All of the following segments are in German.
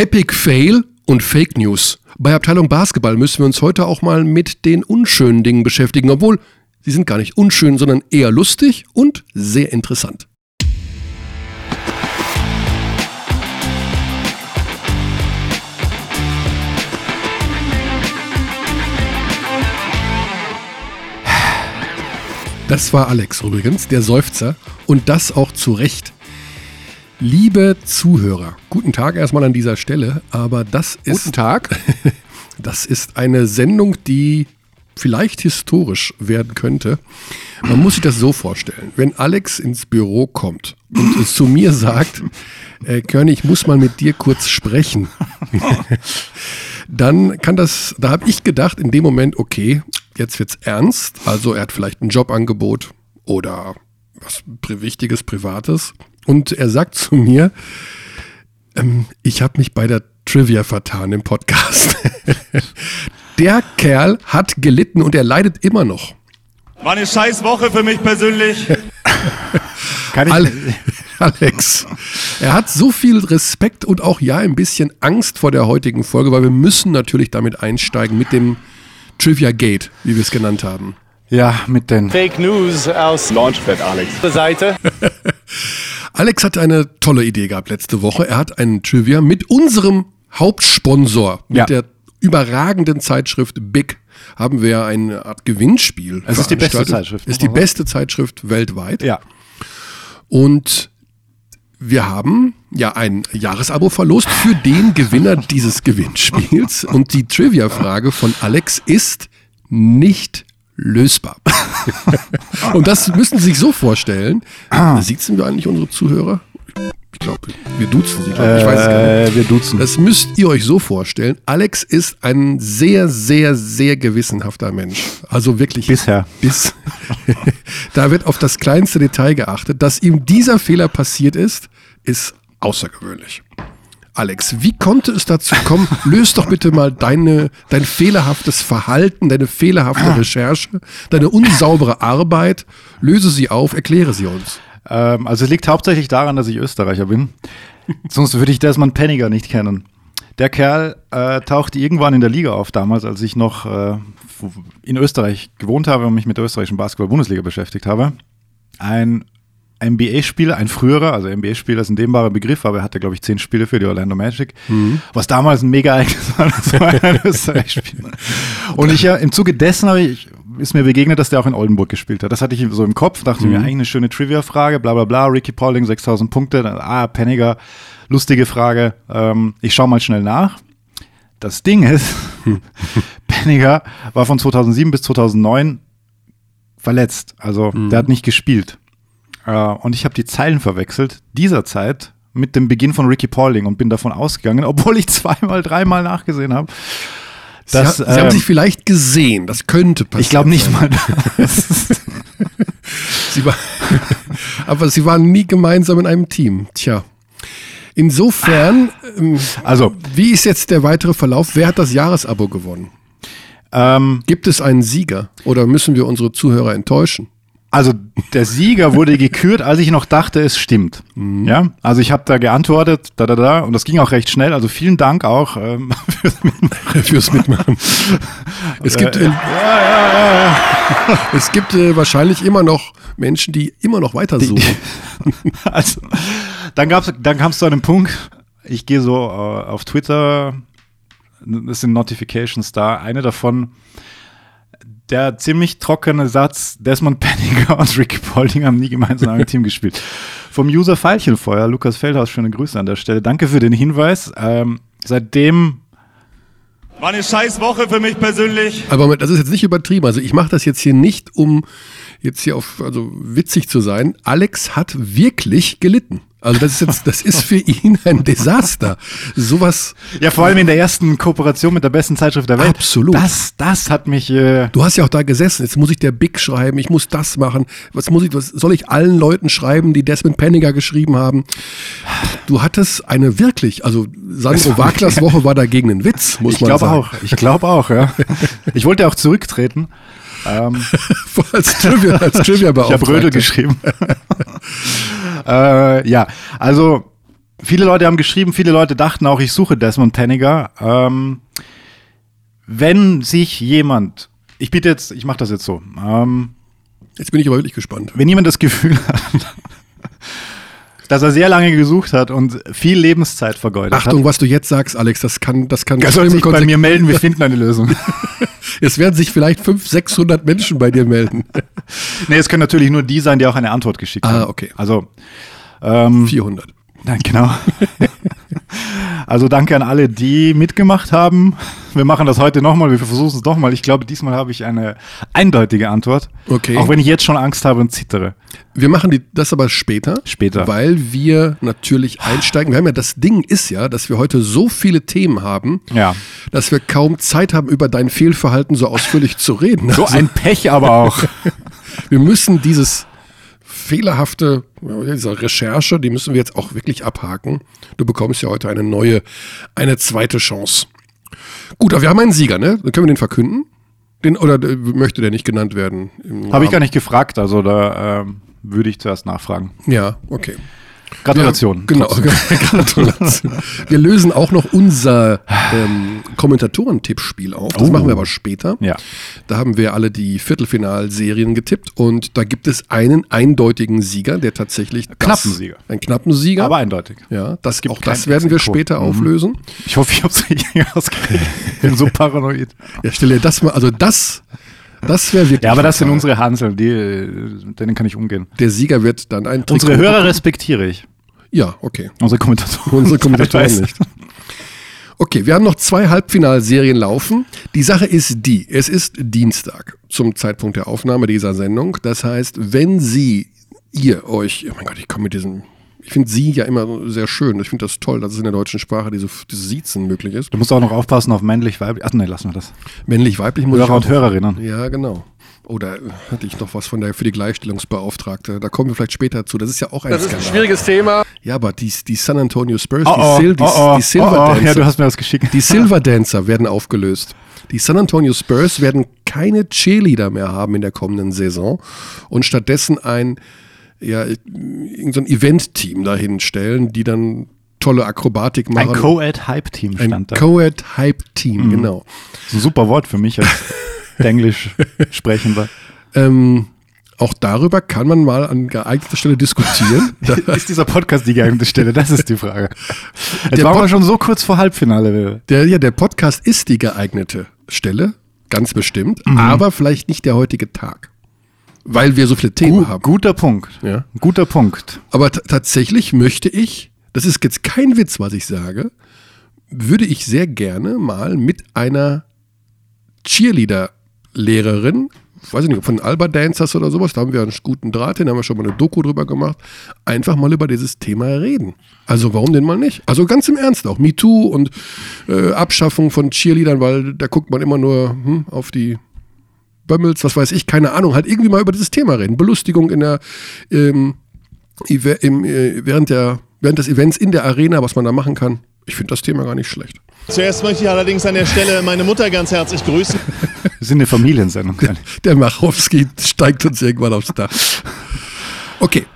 Epic Fail und Fake News. Bei Abteilung Basketball müssen wir uns heute auch mal mit den unschönen Dingen beschäftigen, obwohl sie sind gar nicht unschön, sondern eher lustig und sehr interessant. Das war Alex übrigens, der Seufzer. Und das auch zu Recht. Liebe Zuhörer, guten Tag erstmal an dieser Stelle, aber das ist. Guten Tag. Das ist eine Sendung, die vielleicht historisch werden könnte. Man muss sich das so vorstellen. Wenn Alex ins Büro kommt und es zu mir sagt, äh, Körny, ich muss mal mit dir kurz sprechen, dann kann das, da habe ich gedacht in dem Moment, okay, jetzt wird's ernst. Also er hat vielleicht ein Jobangebot oder was Wichtiges, Privates. Und er sagt zu mir, ähm, ich habe mich bei der Trivia vertan im Podcast. der Kerl hat gelitten und er leidet immer noch. War eine scheiß Woche für mich persönlich. Kann ich Ale Alex, er hat so viel Respekt und auch ja ein bisschen Angst vor der heutigen Folge, weil wir müssen natürlich damit einsteigen mit dem Trivia Gate, wie wir es genannt haben. Ja, mit den Fake News aus Launchpad Alex. der Seite. Alex hat eine tolle Idee gehabt letzte Woche. Er hat einen Trivia mit unserem Hauptsponsor, mit Ja. der überragenden Zeitschrift Big, haben wir eine Art Gewinnspiel. Es ist die beste. Zeitschrift, Ist die beste Zeitschrift weltweit. Ja. Und wir haben ja ein Jahresabo verlost für den Gewinner dieses Gewinnspiels. Und die Trivia-Frage von Alex ist nicht lösbar. Und das müssen Sie sich so vorstellen. Siezen wir eigentlich unsere Zuhörer? Ich glaube, wir duzen sie, glaube ich. Ich weiß es gar nicht. Äh, wir duzen. Das müsst ihr euch so vorstellen. Alex ist ein sehr, sehr, sehr gewissenhafter Mensch. Also wirklich. Bisher. Bis, da wird auf das kleinste Detail geachtet. Dass ihm dieser Fehler passiert ist, ist außergewöhnlich. Alex, wie konnte es dazu kommen? Löst doch bitte mal deine, dein fehlerhaftes Verhalten, deine fehlerhafte Recherche, deine unsaubere Arbeit. Löse sie auf, erkläre sie uns. Ähm, also es liegt hauptsächlich daran, dass ich Österreicher bin. Sonst würde ich Desmond Penninger nicht kennen. Der Kerl äh, tauchte irgendwann in der Liga auf damals, als ich noch äh, in Österreich gewohnt habe und mich mit der österreichischen Basketball-Bundesliga beschäftigt habe. Ein NBA-Spieler, ein früherer, also NBA-Spieler ist ein dehnbarer Begriff, aber er hatte, glaube ich, zehn Spiele für die Orlando Magic, was damals ein mega Ereignis war, das war ein Österreich-Spieler. Und ich ja, im Zuge dessen habe ich, ist mir begegnet, dass der auch in Oldenburg gespielt hat. Das hatte ich so im Kopf, dachte mir, eigentlich eine schöne Trivia-Frage, bla bla bla, Ricky Pauling, 6000 Punkte, dann, ah, Penniger, lustige Frage, ähm, ich schaue mal schnell nach. Das Ding ist, Penniger war von 2007 bis 2009 verletzt, also der hat nicht gespielt. Äh, und ich habe die Zeilen verwechselt, dieser Zeit mit dem Beginn von Ricky Pauling und bin davon ausgegangen, obwohl ich zweimal, dreimal nachgesehen habe. Sie, ha- Sie haben ähm, sich vielleicht gesehen, das könnte passieren. ich glaube nicht mal. Sie war, aber sie waren nie gemeinsam in einem Team. Tja. Insofern, ähm, Also, wie ist jetzt der weitere Verlauf? Wer hat das Jahresabo gewonnen? ähm, Gibt es einen Sieger oder müssen wir unsere Zuhörer enttäuschen? Also der Sieger wurde gekürt, als ich noch dachte, es stimmt. Ja, also ich habe da geantwortet, da da da, und das ging auch recht schnell. Also vielen Dank auch ähm, fürs Mitmachen. Fürs Mitmachen. Es gibt, äh, es gibt äh, wahrscheinlich immer noch Menschen, die immer noch weiter suchen. Also, dann gab's, dann kam es zu einem Punkt, ich gehe so äh, auf Twitter, es sind Notifications da, eine davon, der ziemlich trockene Satz, Desmond Penninger und Ricky Paulding haben nie gemeinsam in einem Team gespielt. Vom User Veilchenfeuer, Lukas Feldhaus, schöne Grüße an der Stelle. Danke für den Hinweis. Ähm, seitdem War eine scheiß Woche für mich persönlich. Aber das ist jetzt nicht übertrieben. Also ich mache das jetzt hier nicht, um jetzt hier auf, also witzig zu sein. Alex hat wirklich gelitten. Also das ist jetzt, das ist für ihn ein Desaster. Sowas, Ja, vor allem in der ersten Kooperation mit der besten Zeitschrift der Welt. Absolut. Das, das hat mich. Äh, du hast ja auch da gesessen. Jetzt muss ich der Big schreiben, ich muss das machen. Was muss ich, was soll ich allen Leuten schreiben, die Desmond Penninger geschrieben haben? Du hattest eine wirklich, also Sandro Wagners Woche war dagegen ein Witz, muss ich man glaube sagen. auch. Ich glaube auch, ja. Ich wollte auch zurücktreten. Ähm, als Trivia, als Trivia ich habe Rödel geschrieben. äh, ja, also viele Leute haben geschrieben, viele Leute dachten auch, ich suche Desmond Penninger. Ähm, wenn sich jemand, ich bitte jetzt, ich mache das jetzt so, ähm, Jetzt bin ich aber wirklich gespannt. wenn jemand das Gefühl hat, dass er sehr lange gesucht hat und viel Lebenszeit vergeudet Achtung, was du jetzt sagst, Alex, das kann, das kann. hat, er soll sich bei mir melden, wir finden eine Lösung. Es werden sich vielleicht 500, 600 Menschen bei dir melden. nee, es können natürlich nur die sein, die auch eine Antwort geschickt Ah, haben. okay. Also, ähm, 400. Nein, genau. also danke an alle, die mitgemacht haben. Wir machen das heute nochmal, wir versuchen es nochmal. Ich glaube, diesmal habe ich eine eindeutige Antwort. Okay. Auch wenn ich jetzt schon Angst habe und zittere. Wir machen die, das aber später. Später. Weil wir natürlich einsteigen. Wir haben ja, das Ding ist ja, dass wir heute so viele Themen haben, Ja. dass wir kaum Zeit haben, über dein Fehlverhalten so ausführlich zu reden. So Also, ein Pech aber auch. wir müssen dieses fehlerhafte, ja, diese Recherche, die müssen wir jetzt auch wirklich abhaken. Du bekommst ja heute eine neue, eine zweite Chance. Gut, aber wir haben einen Sieger, ne? Dann können wir den verkünden. Den, oder äh, möchte der nicht genannt werden? habe ich gar nicht gefragt, also da ähm, würde ich zuerst nachfragen. Ja, okay. Gratulation. Ja, genau, Gratulation. Wir lösen auch noch unser ähm, Kommentatoren-Tippspiel auf. Das Oh. machen wir aber später. Ja. Da haben wir alle die Viertelfinalserien getippt und da gibt es einen eindeutigen Sieger, der tatsächlich das, Knappen Sieger. einen knappen Sieger. Aber eindeutig. ja, das, gibt auch das werden wir später Mhm. auflösen. Ich hoffe, ich habe es richtig ausgekriegt. Ich bin so paranoid. Ja, stell dir das mal, also das, das wäre wirklich. Ja, aber das sind unsere Hansel, die, denen kann ich umgehen. Der Sieger wird dann ein Unsere Trikot- Hörer respektiere ich. Ja, okay. Unsere Kommentatoren. Unsere Kommentatoren nicht. Okay, wir haben noch zwei Halbfinalserien laufen. Die Sache ist die, es ist Dienstag zum Zeitpunkt der Aufnahme dieser Sendung. Das heißt, wenn Sie, ihr euch, oh mein Gott, ich komme mit diesem, ich finde Sie ja immer sehr schön. Ich finde das toll, dass es in der deutschen Sprache diese, dieses Siezen möglich ist. Du musst auch noch aufpassen auf männlich, weiblich. Ach nee, lassen wir das. Männlich, weiblich muss ich Hörer und Hörerinnen. Ja, genau. Oder hatte ich noch was von der für die Gleichstellungsbeauftragte? Da kommen wir vielleicht später zu. Das ist ja auch ein Skandal. schwieriges Thema. Ja, aber die, die San Antonio Spurs, Oh, oh, die, Sil, die, oh, oh, die Silver oh, oh. Dancer, Ja, du hast mir das geschickt. die Silver Dancer werden aufgelöst. Die San Antonio Spurs werden keine Cheerleader mehr haben in der kommenden Saison und stattdessen ein, ja, irgend so ein Event-Team dahin stellen, die dann tolle Akrobatik machen. Ein Co-Ed-Hype-Team Ein stand da. Co-Ed-Hype-Team, genau. Das ist ein super Wort für mich als Englisch sprechender. Ähm, auch darüber kann man mal an geeigneter Stelle diskutieren. Ist dieser Podcast die geeignete Stelle? Das ist die Frage. Jetzt Der waren wir schon so kurz vor Halbfinale. Der, ja, der Podcast ist die geeignete Stelle, ganz bestimmt, Mhm. aber vielleicht nicht der heutige Tag. Weil wir so viele Themen Gu haben. guter Punkt. Ja. Guter Punkt. Aber tatsächlich möchte ich, das ist jetzt kein Witz, was ich sage, würde ich sehr gerne mal mit einer Cheerleader-Lehrerin, weiß ich nicht, von Alba Dancers oder sowas, da haben wir einen guten Draht hin, da haben wir schon mal eine Doku drüber gemacht, einfach mal über dieses Thema reden. Also warum denn mal nicht? Also ganz im Ernst auch, MeToo und äh, Abschaffung von Cheerleadern, weil da guckt man immer nur hm, auf die Bömmels, was weiß ich, keine Ahnung, halt irgendwie mal über dieses Thema reden. Belustigung in der, ähm, im, äh, während, der, während des Events in der Arena, was man da machen kann. Ich finde das Thema gar nicht schlecht. Zuerst möchte ich allerdings an der Stelle meine Mutter ganz herzlich grüßen. Wir sind eine Familiensendung. Der Machowski steigt uns irgendwann aufs Dach. Okay,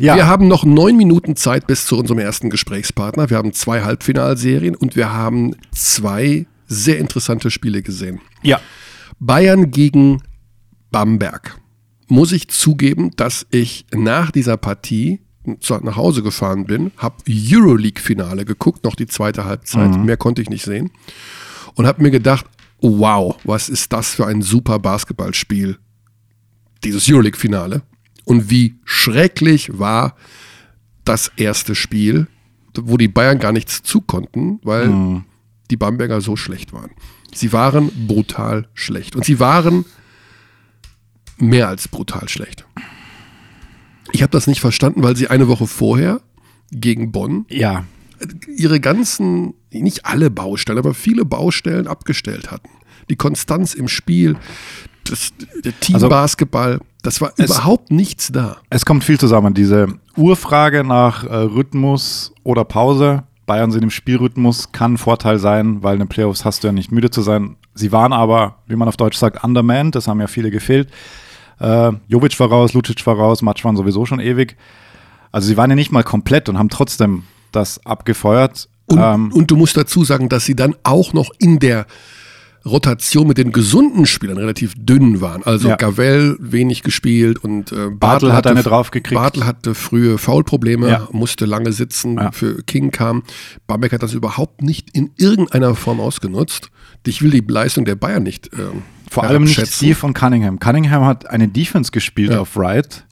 Ja, wir haben noch neun Minuten Zeit bis zu unserem ersten Gesprächspartner. Wir haben zwei Halbfinalserien und wir haben zwei sehr interessante Spiele gesehen. ja. Bayern gegen Bamberg. Muss ich zugeben, dass ich nach dieser Partie nach Hause gefahren bin, habe Euroleague-Finale geguckt, noch die zweite Halbzeit, mehr konnte ich nicht sehen. Und habe mir gedacht, wow, was ist das für ein super Basketballspiel, dieses Euroleague-Finale. Und wie schrecklich war das erste Spiel, wo die Bayern gar nichts zu konnten, weil die Bamberger so schlecht waren. Sie waren brutal schlecht. Und sie waren mehr als brutal schlecht. Ich habe das nicht verstanden, weil sie eine Woche vorher gegen Bonn Ja. ihre ganzen, nicht alle Baustellen, aber viele Baustellen abgestellt hatten. Die Konstanz im Spiel, das, der Teambasketball, das war Es- überhaupt nichts da. Es kommt viel zusammen. Diese Urfrage nach äh, Rhythmus oder Pause. Bayern sind im Spielrhythmus, kann ein Vorteil sein, weil in den Playoffs hast du ja nicht müde zu sein. Sie waren aber, wie man auf Deutsch sagt, undermanned. Das haben ja viele gefehlt. Äh, Jovic war raus, Lucic war raus, Matsch waren sowieso schon ewig. Also sie waren ja nicht mal komplett und haben trotzdem das abgefeuert. Und, ähm, und du musst dazu sagen, dass sie dann auch noch in der Rotation mit den gesunden Spielern relativ dünn waren. Also Ja. Gavel wenig gespielt und äh, Bartel hat hatte, eine draufgekriegt. Bartel hatte frühe Foulprobleme, Ja. musste lange sitzen, Ja. für King kam. Bamberg hat das überhaupt nicht in irgendeiner Form ausgenutzt. Ich will die Leistung der Bayern nicht ähm, Vor allem nicht die von Cunningham. Cunningham hat eine Defense gespielt auf Wright,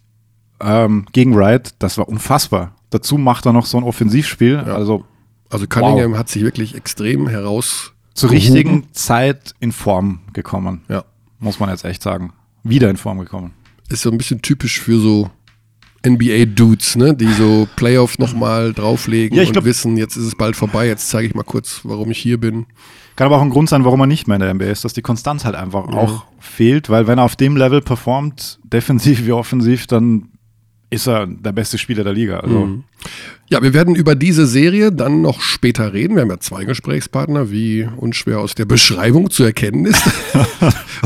ähm, gegen Wright. Das war unfassbar. Dazu macht er noch so ein Offensivspiel. Also Also Cunningham hat sich wirklich extrem heraus zur richtigen Zeit in Form gekommen. Ja. Muss man jetzt echt sagen. Wieder in Form gekommen. ist so ein bisschen typisch für so NBA-Dudes, ne? die so Playoff nochmal drauflegen Ja, und glaub- wissen, jetzt ist es bald vorbei, jetzt zeige ich mal kurz, warum ich hier bin. Kann aber auch ein Grund sein, warum er nicht mehr in der NBA ist, dass die Konstanz halt einfach auch fehlt, weil wenn er auf dem Level performt, defensiv wie offensiv, dann ist er der beste Spieler der Liga. Also Ja, wir werden über diese Serie dann noch später reden. Wir haben ja zwei Gesprächspartner, wie unschwer aus der Beschreibung zu erkennen ist.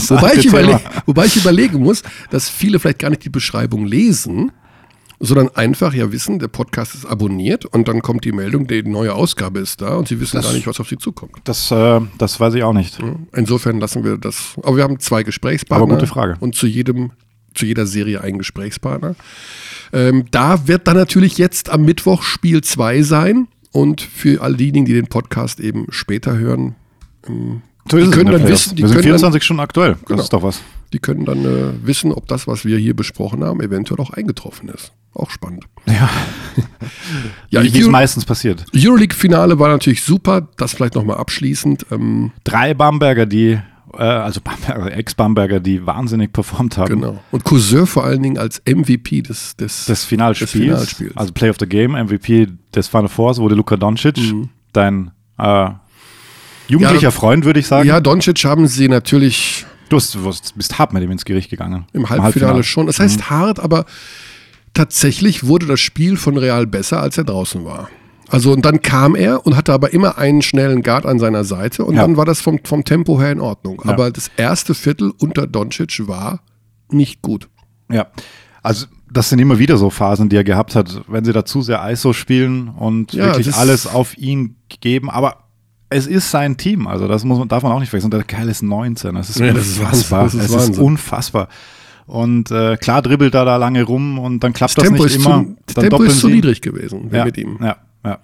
wobei, ich alte Thema. überle wobei ich überlegen muss, dass viele vielleicht gar nicht die Beschreibung lesen, sondern einfach ja wissen, der Podcast ist abonniert und dann kommt die Meldung, die neue Ausgabe ist da und sie wissen Das- gar nicht, was auf sie zukommt. das, äh, das weiß ich auch nicht. Insofern lassen wir das. Aber wir haben zwei Gesprächspartner. Aber gute Frage. Und zu jedem, zu jeder Serie einen Gesprächspartner. Ähm, da wird dann natürlich jetzt am Mittwoch Spiel 2 sein. Und für all diejenigen, die den Podcast eben später hören, So ist Die können dann wissen, die Wir sind können dann- 24 Stunden aktuell. Das Genau. ist doch was. die können dann äh, wissen, ob das, was wir hier besprochen haben, eventuell auch eingetroffen ist. Auch spannend. Ja, Ja, wie es meistens passiert. Euroleague-Finale war natürlich super. Das vielleicht nochmal abschließend. Ähm, Drei Bamberger, die, äh, also Bamberger, Ex-Bamberger, die wahnsinnig performt haben. genau. Und Cousin vor allen Dingen als MVP des, des, Des Finalspiels, Des Finalspiels. also Play of the Game, MVP des Final Fours wurde Luka Doncic, dein äh, jugendlicher Mhm. Ja. Freund, würde ich sagen. Ja, Doncic haben sie natürlich Du hast, du bist hart mit ihm ins Gericht gegangen. Im Halbfinale, schon. Das heißt hart, aber tatsächlich wurde das Spiel von Real besser, als er draußen war. Also und dann kam er und hatte aber immer einen schnellen Guard an seiner Seite und Ja. dann war das vom, vom Tempo her in Ordnung. Ja. Aber das erste Viertel unter Doncic war nicht gut. Ja. Also, das sind immer wieder so Phasen, die er gehabt hat, wenn sie da zu sehr ISO spielen und Ja, wirklich das- alles auf ihn geben. Aber es ist sein Team, also das muss man, darf man auch nicht vergessen. Der Kerl ist 19, das ist Ja, das ist unfassbar. Das ist es ist unfassbar. Und äh, klar dribbelt er da lange rum und dann klappt das, Tempo, nicht immer. zu, das Tempo ist zu niedrig gewesen ja, mit ihm. Ja, ja.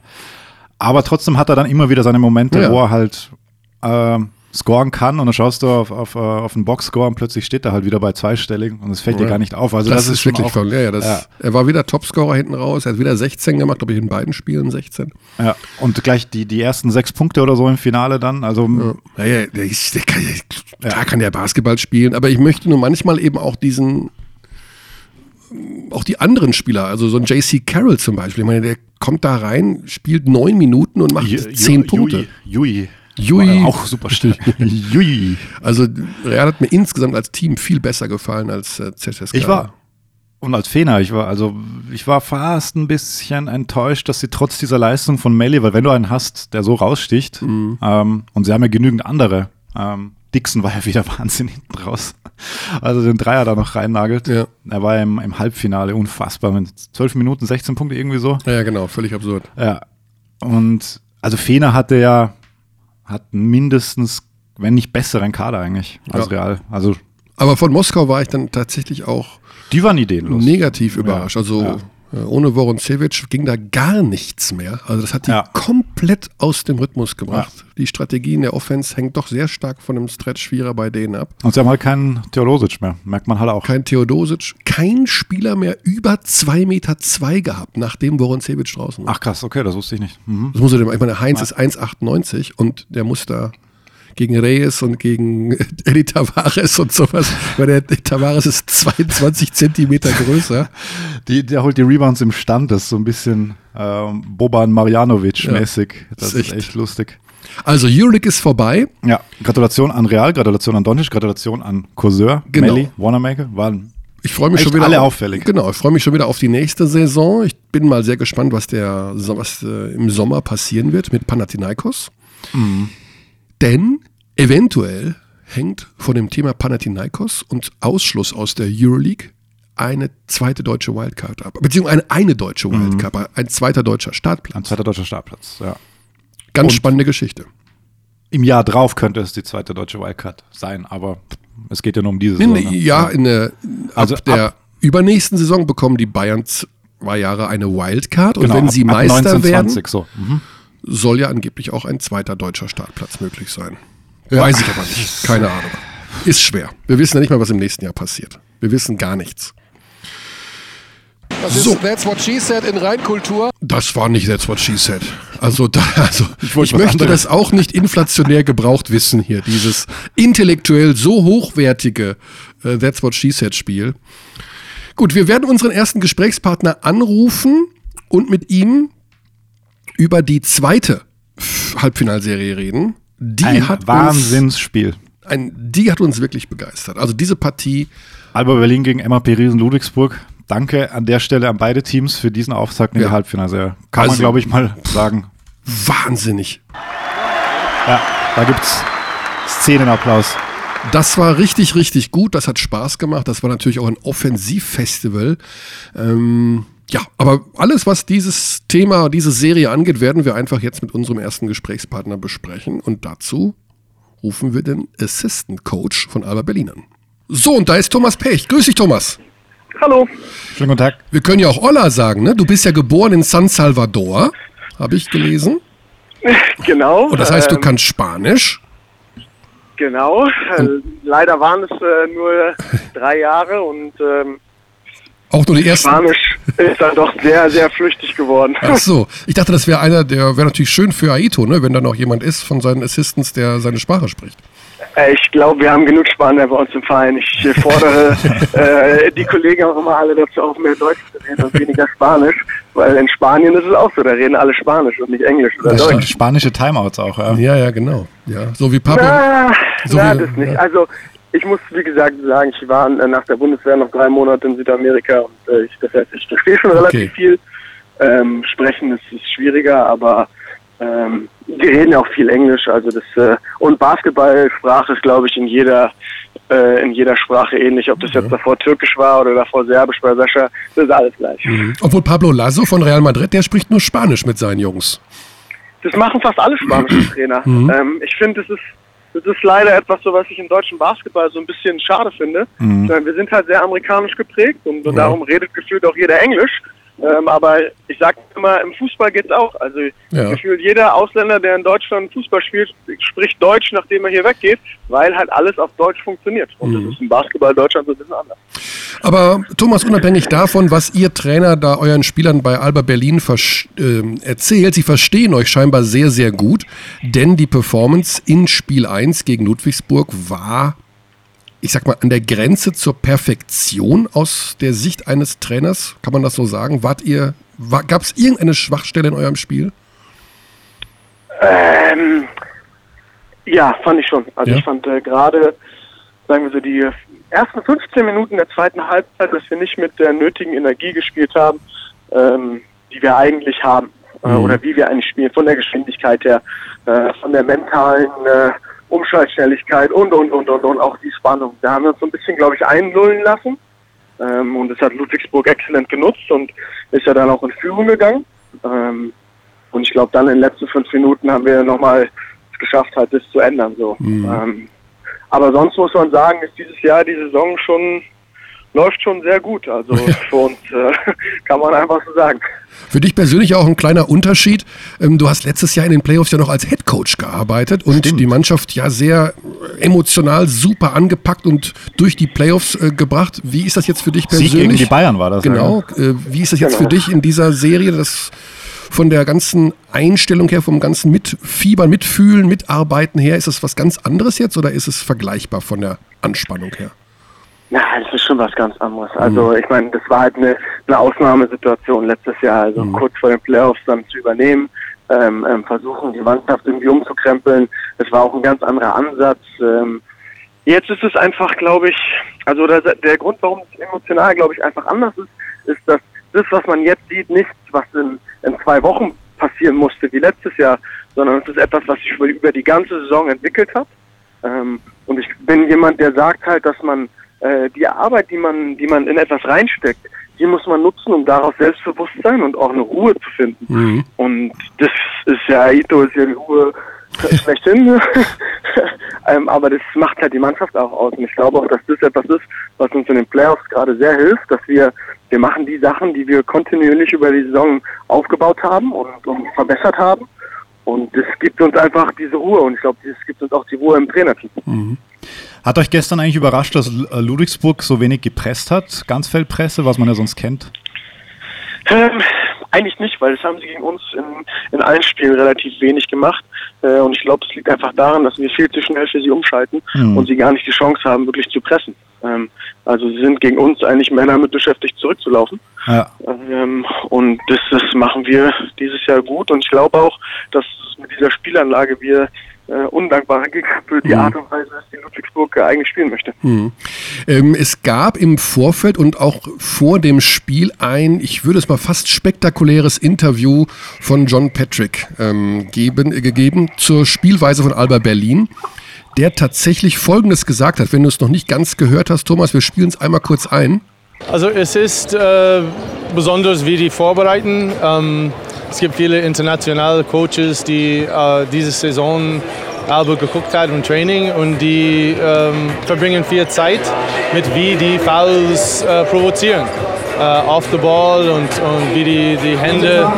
Aber trotzdem hat er dann immer wieder seine Momente, Ja. wo er halt äh, scoren kann und dann schaust du auf, auf, äh, auf den Boxscore und plötzlich steht er halt wieder bei zweistellig und es fällt dir Ja. gar nicht auf. Also das, das, ist, wirklich auch, voll. Ja, ja, das, Ja. Er war wieder Topscorer hinten raus. Er hat wieder 16 gemacht, glaube ich, in beiden Spielen 16. Ja, und gleich die, die ersten sechs Punkte oder so im Finale dann. Also Ja, ja, der, der kann, ja, klar kann der Basketball spielen, aber ich möchte nur manchmal eben auch diesen, auch die anderen Spieler, also so ein JC Carroll zum Beispiel, ich meine, der kommt da rein, spielt neun Minuten und macht zehn Punkte. Jui. Jui. War Auch super stark. Jui. Also Real hat mir insgesamt als Team viel besser gefallen als äh, ZSK. Ich war, und als Fener, ich war, also ich war fast ein bisschen enttäuscht, dass sie trotz dieser Leistung von Melly, weil wenn du einen hast, der so raussticht, Mhm. ähm, und sie haben ja genügend andere, ähm, Dixon war ja wieder Wahnsinn hinten raus. Also den Dreier da noch reinnagelt. Ja. Er war im, im Halbfinale unfassbar mit 12 Minuten, 16 Punkte irgendwie so. Ja, genau, völlig absurd. Ja. Und also Fener hatte ja, hat mindestens, wenn nicht besseren Kader eigentlich als Ja. Real. Also Aber von Moskau war ich dann tatsächlich auch die waren ideenlos. negativ überrascht. Also Ja. äh, ohne Voroncevic ging da gar nichts mehr. Also das hat die Ja. komplett aus dem Rhythmus gebracht. Die Strategie in der Offense hängt doch sehr stark von dem Stretch-Vierer bei denen ab. Und sie haben halt keinen Theodosic mehr. Merkt man halt auch. Kein Theodosic, kein Spieler mehr über 2,2 Meter zwei gehabt, nachdem Voroncevic draußen war. Ach krass, okay, das wusste ich nicht. Mhm. Das muss er dem, ich meine, Heinz ist 1,98 und der muss da gegen Reyes und gegen Eddie Tavares und sowas, weil der Tavares ist 22 Zentimeter größer. Die, der holt die Rebounds im Stand, das ist so ein bisschen ähm, Boban Marjanovic-mäßig. Das ist ist echt- echt lustig. Also Euroleague ist vorbei. Ja, Gratulation an Real, Gratulation an Doncic, Gratulation an Courseur, Genau. Melli, Wanamaker. Waren Ich freue mich Echt schon wieder. alle auf, auffällig. Genau, ich freue mich schon wieder auf die nächste Saison. Ich bin mal sehr gespannt, was der was äh, im Sommer passieren wird mit Panathinaikos. Mhm. Denn eventuell hängt von dem Thema Panathinaikos und Ausschluss aus der Euroleague eine zweite deutsche Wildcard ab. Beziehungsweise eine, eine deutsche Mhm. Wildcard, ein zweiter deutscher Startplatz. Ein zweiter deutscher Startplatz, ja. Ganz Und- spannende Geschichte. Im Jahr drauf könnte es die zweite deutsche Wildcard sein, aber es geht ja nur um diese Saison. ne? ja, in der, Also ab der übernächsten Saison bekommen die Bayern zwei Jahre eine Wildcard und Genau, wenn sie ab- ab Meister 19, werden, 20, so. Mhm. Soll ja angeblich auch ein zweiter deutscher Startplatz möglich sein. Weiß ich aber nicht. Keine Ahnung. Ist schwer. Wir wissen ja nicht mal, was im nächsten Jahr passiert. Wir wissen gar nichts. Das So. ist That's What She Said in Reinkultur. Das war nicht That's What She Said. Also, da, also ich, was möchte anderes. das auch nicht inflationär gebraucht wissen hier. Dieses intellektuell so hochwertige äh, That's What She Said Spiel. Gut, wir werden unseren ersten Gesprächspartner anrufen und mit ihm über die zweite Halbfinalserie reden. Die Ein hat uns, Wahnsinnsspiel. ein, die hat uns wirklich begeistert. Also diese Partie, Alba Berlin gegen MAP Riesen Ludwigsburg. Danke an der Stelle an beide Teams für diesen Auftakt in Ja. der Halbfinalserie. Kann man, Also- glaube ich, mal sagen. wahnsinnig. Ja, da gibt's Szenenapplaus. Das war richtig, richtig gut. Das hat Spaß gemacht. Das war natürlich auch ein Offensivfestival. Ähm, ja, aber alles, was dieses Thema, diese Serie angeht, werden wir einfach jetzt mit unserem ersten Gesprächspartner besprechen. Und dazu rufen wir den Assistant Coach von Alba Berlin an. So, und da ist Thomas Pech. Grüß dich, Thomas. Hallo. Schönen guten Tag. Wir können ja auch Olla sagen, ne? Du bist ja geboren in San Salvador, habe ich gelesen. Genau. Und das heißt, du ähm, kannst Spanisch. Genau. Äh, leider waren es äh, nur drei Jahre und ähm, Auch nur die ersten. Spanisch ist dann doch sehr, sehr flüchtig geworden. Ach so, ich dachte, das wäre einer, der wäre natürlich schön für Aito, ne, wenn da noch jemand ist von seinen Assistants, der seine Sprache spricht. Äh, ich glaube, wir haben genug Spanier bei uns im Verein. Ich äh, fordere äh, die Kollegen auch immer alle dazu auf, mehr Deutsch zu reden und weniger Spanisch. Weil in Spanien ist es auch so, da reden alle Spanisch und nicht Englisch oder Das Deutsch. stimmt, spanische Timeouts auch, ja. Ja, ja, genau. Ja, so wie Pablo. Na, So na wie- das nicht. ja. Also ich muss, wie gesagt, sagen, ich war äh, nach der Bundeswehr noch drei Monate in Südamerika und äh, ich, das heißt, ich verstehe schon relativ Okay. viel. Ähm, sprechen ist, ist schwieriger, aber ähm, die reden ja auch viel Englisch, also das äh, und Basketballsprache ist, glaube ich, in jeder äh, in jeder Sprache ähnlich. Ob das jetzt davor Türkisch war oder davor Serbisch bei Sascha, das ist alles gleich. Obwohl Pablo Lasso von Real Madrid, der spricht nur Spanisch mit seinen Jungs. Das machen fast alle spanischen Trainer. Ähm, ich finde, das ist, das ist leider etwas, so was ich im deutschen Basketball so ein bisschen schade finde. Äh, Wir sind halt sehr amerikanisch geprägt und, und Ja. darum redet gefühlt auch jeder Englisch. Ähm, aber ich sage immer, im Fußball geht's auch. Also Ja. gefühlt jeder Ausländer, der in Deutschland Fußball spielt, spricht Deutsch, nachdem er hier weggeht, weil halt alles auf Deutsch funktioniert. Und das ist im Basketball Deutschland so ein bisschen anders. Aber Thomas, unabhängig davon, was ihr Trainer da euren Spielern bei Alba Berlin ähm, erzählt, sie verstehen euch scheinbar sehr, sehr gut, denn die Performance in Spiel 1 gegen Ludwigsburg war, ich sag mal, an der Grenze zur Perfektion aus der Sicht eines Trainers. Kann man das so sagen? Wart ihr, war, gab es irgendeine Schwachstelle in eurem Spiel? Ähm, ja, fand ich schon. Also Ja? ich fand äh, gerade, sagen wir so, die ersten 15 Minuten der zweiten Halbzeit, dass wir nicht mit der nötigen Energie gespielt haben, ähm, die wir eigentlich haben. Äh, Mhm. oder wie wir eigentlich spielen, von der Geschwindigkeit her, äh, von der mentalen äh, Umschaltschnelligkeit und, und, und, und, und auch die Spannung. Da haben wir uns so ein bisschen, glaube ich, einlullen lassen. Ähm, und das hat Ludwigsburg exzellent genutzt und ist ja dann auch in Führung gegangen. Ähm, und ich glaube, dann in den letzten fünf Minuten haben wir nochmal es geschafft, halt das zu ändern. So. Ähm, aber sonst muss man sagen, ist dieses Jahr die Saison schon läuft schon sehr gut. Also für uns äh, kann man einfach so sagen. Für dich persönlich auch ein kleiner Unterschied. Ähm, Du hast letztes Jahr in den Playoffs ja noch als Head Coach gearbeitet und die Mannschaft ja sehr emotional super angepackt und durch die Playoffs äh, gebracht. Wie ist das jetzt für dich persönlich? Sieg gegen die Bayern war das. Genau. Äh, Wie ist das jetzt für dich in dieser Serie, das von der ganzen Einstellung her, vom ganzen Mitfiebern, Mitfühlen, Mitarbeiten her, ist das was ganz anderes jetzt oder ist es vergleichbar von der Anspannung her? Ja, das ist schon was ganz anderes. Also ich meine, das war halt eine, eine Ausnahmesituation letztes Jahr, also kurz vor den Playoffs dann zu übernehmen, ähm, ähm, versuchen die Mannschaft irgendwie umzukrempeln. Das war auch ein ganz anderer Ansatz. Ähm, jetzt ist es einfach, glaube ich, also der, der Grund, warum es emotional, glaube ich, einfach anders ist, ist, dass das, was man jetzt sieht, nichts, was in, in zwei Wochen passieren musste wie letztes Jahr, sondern es ist etwas, was sich über, über die ganze Saison entwickelt hat. Ähm, und ich bin jemand, der sagt halt, dass man äh, die Arbeit, die man, die man in etwas reinsteckt, die muss man nutzen, um daraus Selbstbewusstsein und auch eine Ruhe zu finden. Mhm. Und das ist ja, Ito ist ja die Ruhe schlechthin. ähm, aber das macht halt die Mannschaft auch aus. Und ich glaube auch, dass das etwas ist, was uns in den Playoffs gerade sehr hilft, dass wir, wir machen die Sachen, die wir kontinuierlich über die Saison aufgebaut haben und, und verbessert haben. Und das gibt uns einfach diese Ruhe und ich glaube, das gibt uns auch die Ruhe im Trainerteam. Hat euch gestern eigentlich überrascht, dass äh, Ludwigsburg so wenig gepresst hat? Ganzfeldpresse, was man ja sonst kennt? Ähm, eigentlich nicht, weil das haben sie gegen uns in, in allen Spielen relativ wenig gemacht. Äh, und ich glaube, es liegt einfach daran, dass wir viel zu schnell für sie umschalten Mhm. und sie gar nicht die Chance haben, wirklich zu pressen. Ähm, also sie sind gegen uns eigentlich mehr damit beschäftigt, zurückzulaufen. Ja. Ähm, und das, das machen wir dieses Jahr gut. Und ich glaube auch, dass mit dieser Spielanlage wir äh, undankbare Gegner für die Art und Weise die Ludwigsburg äh, eigentlich spielen möchte. Ähm, es gab im Vorfeld und auch vor dem Spiel ein, ich würde es mal fast spektakuläres Interview von John Patrick ähm, geben, äh, gegeben zur Spielweise von Alba Berlin, der tatsächlich Folgendes gesagt hat. Wenn du es noch nicht ganz gehört hast, Thomas, wir spielen es einmal kurz ein. Also es ist äh, besonders, wie die vorbereiten. Ähm, es gibt viele internationale Coaches, die äh, diese Saison Alba geguckt haben im Training und die ähm, verbringen viel Zeit mit, wie die Fouls äh, provozieren. Äh, auf the Ball und, und wie die, die Hände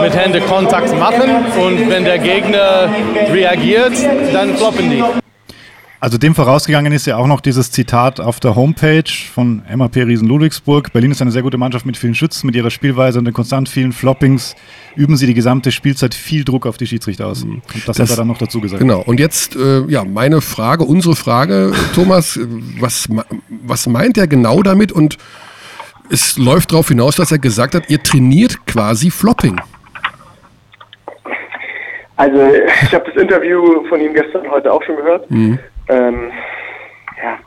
mit Hände Kontakt machen und wenn der Gegner reagiert, dann floppen die. Also dem vorausgegangen ist ja auch noch dieses Zitat auf der Homepage von MAP Riesen Ludwigsburg. Berlin ist eine sehr gute Mannschaft mit vielen Schützen, mit ihrer Spielweise und den konstant vielen Floppings üben sie die gesamte Spielzeit viel Druck auf die Schiedsrichter aus. Und das, hat er dann noch dazu gesagt. Genau. Und jetzt, äh, ja, meine Frage, unsere Frage, Thomas, äh, was, was meint er genau damit? Und es läuft darauf hinaus, dass er gesagt hat, ihr trainiert quasi Flopping. Also ich habe das Interview von ihm gestern heute auch schon gehört. Ähm, ja,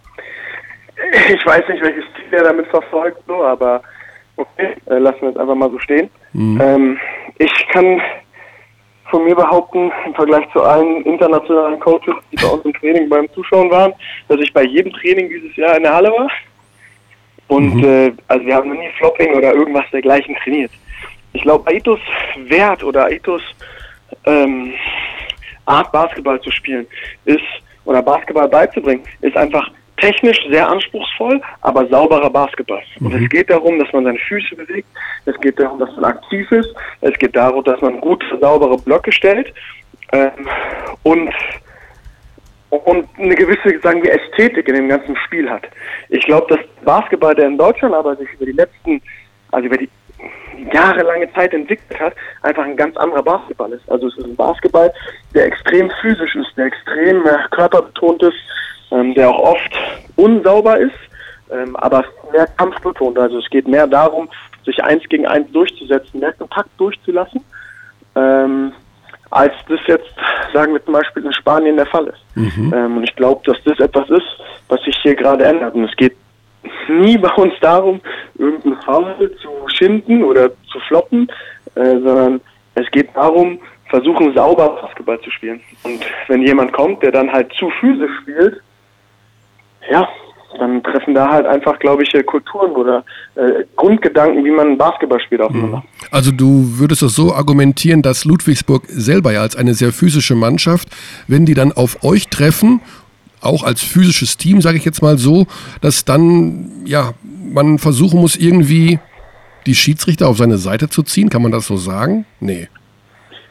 ich weiß nicht, welches Ziel er damit verfolgt, so, aber okay, äh, lassen wir es einfach mal so stehen. Ähm, ich kann von mir behaupten, im Vergleich zu allen internationalen Coaches, die bei uns im Training beim Zuschauen waren, dass ich bei jedem Training dieses Jahr in der Halle war. Und äh, also wir haben noch nie Flopping oder irgendwas dergleichen trainiert. Ich glaube, Aitos Wert oder Aitos ähm, Art Basketball zu spielen ist oder Basketball beizubringen, ist einfach technisch sehr anspruchsvoll, aber sauberer Basketball. Und es geht darum, dass man seine Füße bewegt, es geht darum, dass man aktiv ist, es geht darum, dass man gut saubere Blöcke stellt ähm, und und eine gewisse, sagen wir, Ästhetik in dem ganzen Spiel hat. Ich glaube, dass Basketball, der in Deutschland aber sich über die letzten, also über die jahrelange Zeit entwickelt hat, einfach ein ganz anderer Basketball ist. Also es ist ein Basketball, der extrem physisch ist, der extrem äh, körperbetont ist, ähm, der auch oft unsauber ist, ähm, aber mehr kampfbetont. Also es geht mehr darum, sich eins gegen eins durchzusetzen, mehr Kontakt durchzulassen. Ähm, als das jetzt, sagen wir zum Beispiel, in Spanien der Fall ist. Ähm, und ich glaube, dass das etwas ist, was sich hier gerade ändert. Und es geht nie bei uns darum, irgendeinen Foul zu schinden oder zu floppen, äh, sondern es geht darum, versuchen sauber Basketball zu spielen. Und wenn jemand kommt, der dann halt zu physisch spielt, ja, dann treffen da halt einfach, glaube ich, äh, Kulturen oder äh, Grundgedanken, wie man Basketball spielt, aufeinander. Also du würdest es so argumentieren, dass Ludwigsburg selber ja als eine sehr physische Mannschaft, wenn die dann auf euch treffen, auch als physisches Team, sage ich jetzt mal so, dass dann ja man versuchen muss irgendwie die Schiedsrichter auf seine Seite zu ziehen, kann man das so sagen? Nee.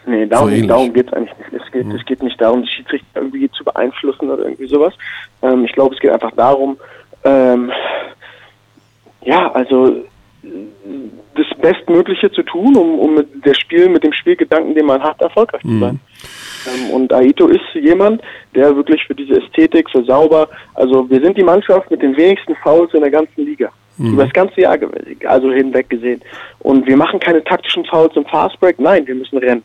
Nee, darum, So darum geht es eigentlich nicht. Es geht, es geht nicht darum, die Schiedsrichter irgendwie zu beeinflussen oder irgendwie sowas. Ähm, ich glaube, es geht einfach darum, ähm, ja, also das Bestmögliche zu tun, um, um mit, der Spiel, mit dem Spielgedanken, den man hat, erfolgreich zu sein. Ähm, und Aito ist jemand, der wirklich für diese Ästhetik, für sauber, also wir sind die Mannschaft mit den wenigsten Fouls in der ganzen Liga. Über das ganze Jahr, also hinweg gesehen. Und wir machen keine taktischen Fouls im Fastbreak, nein, wir müssen rennen.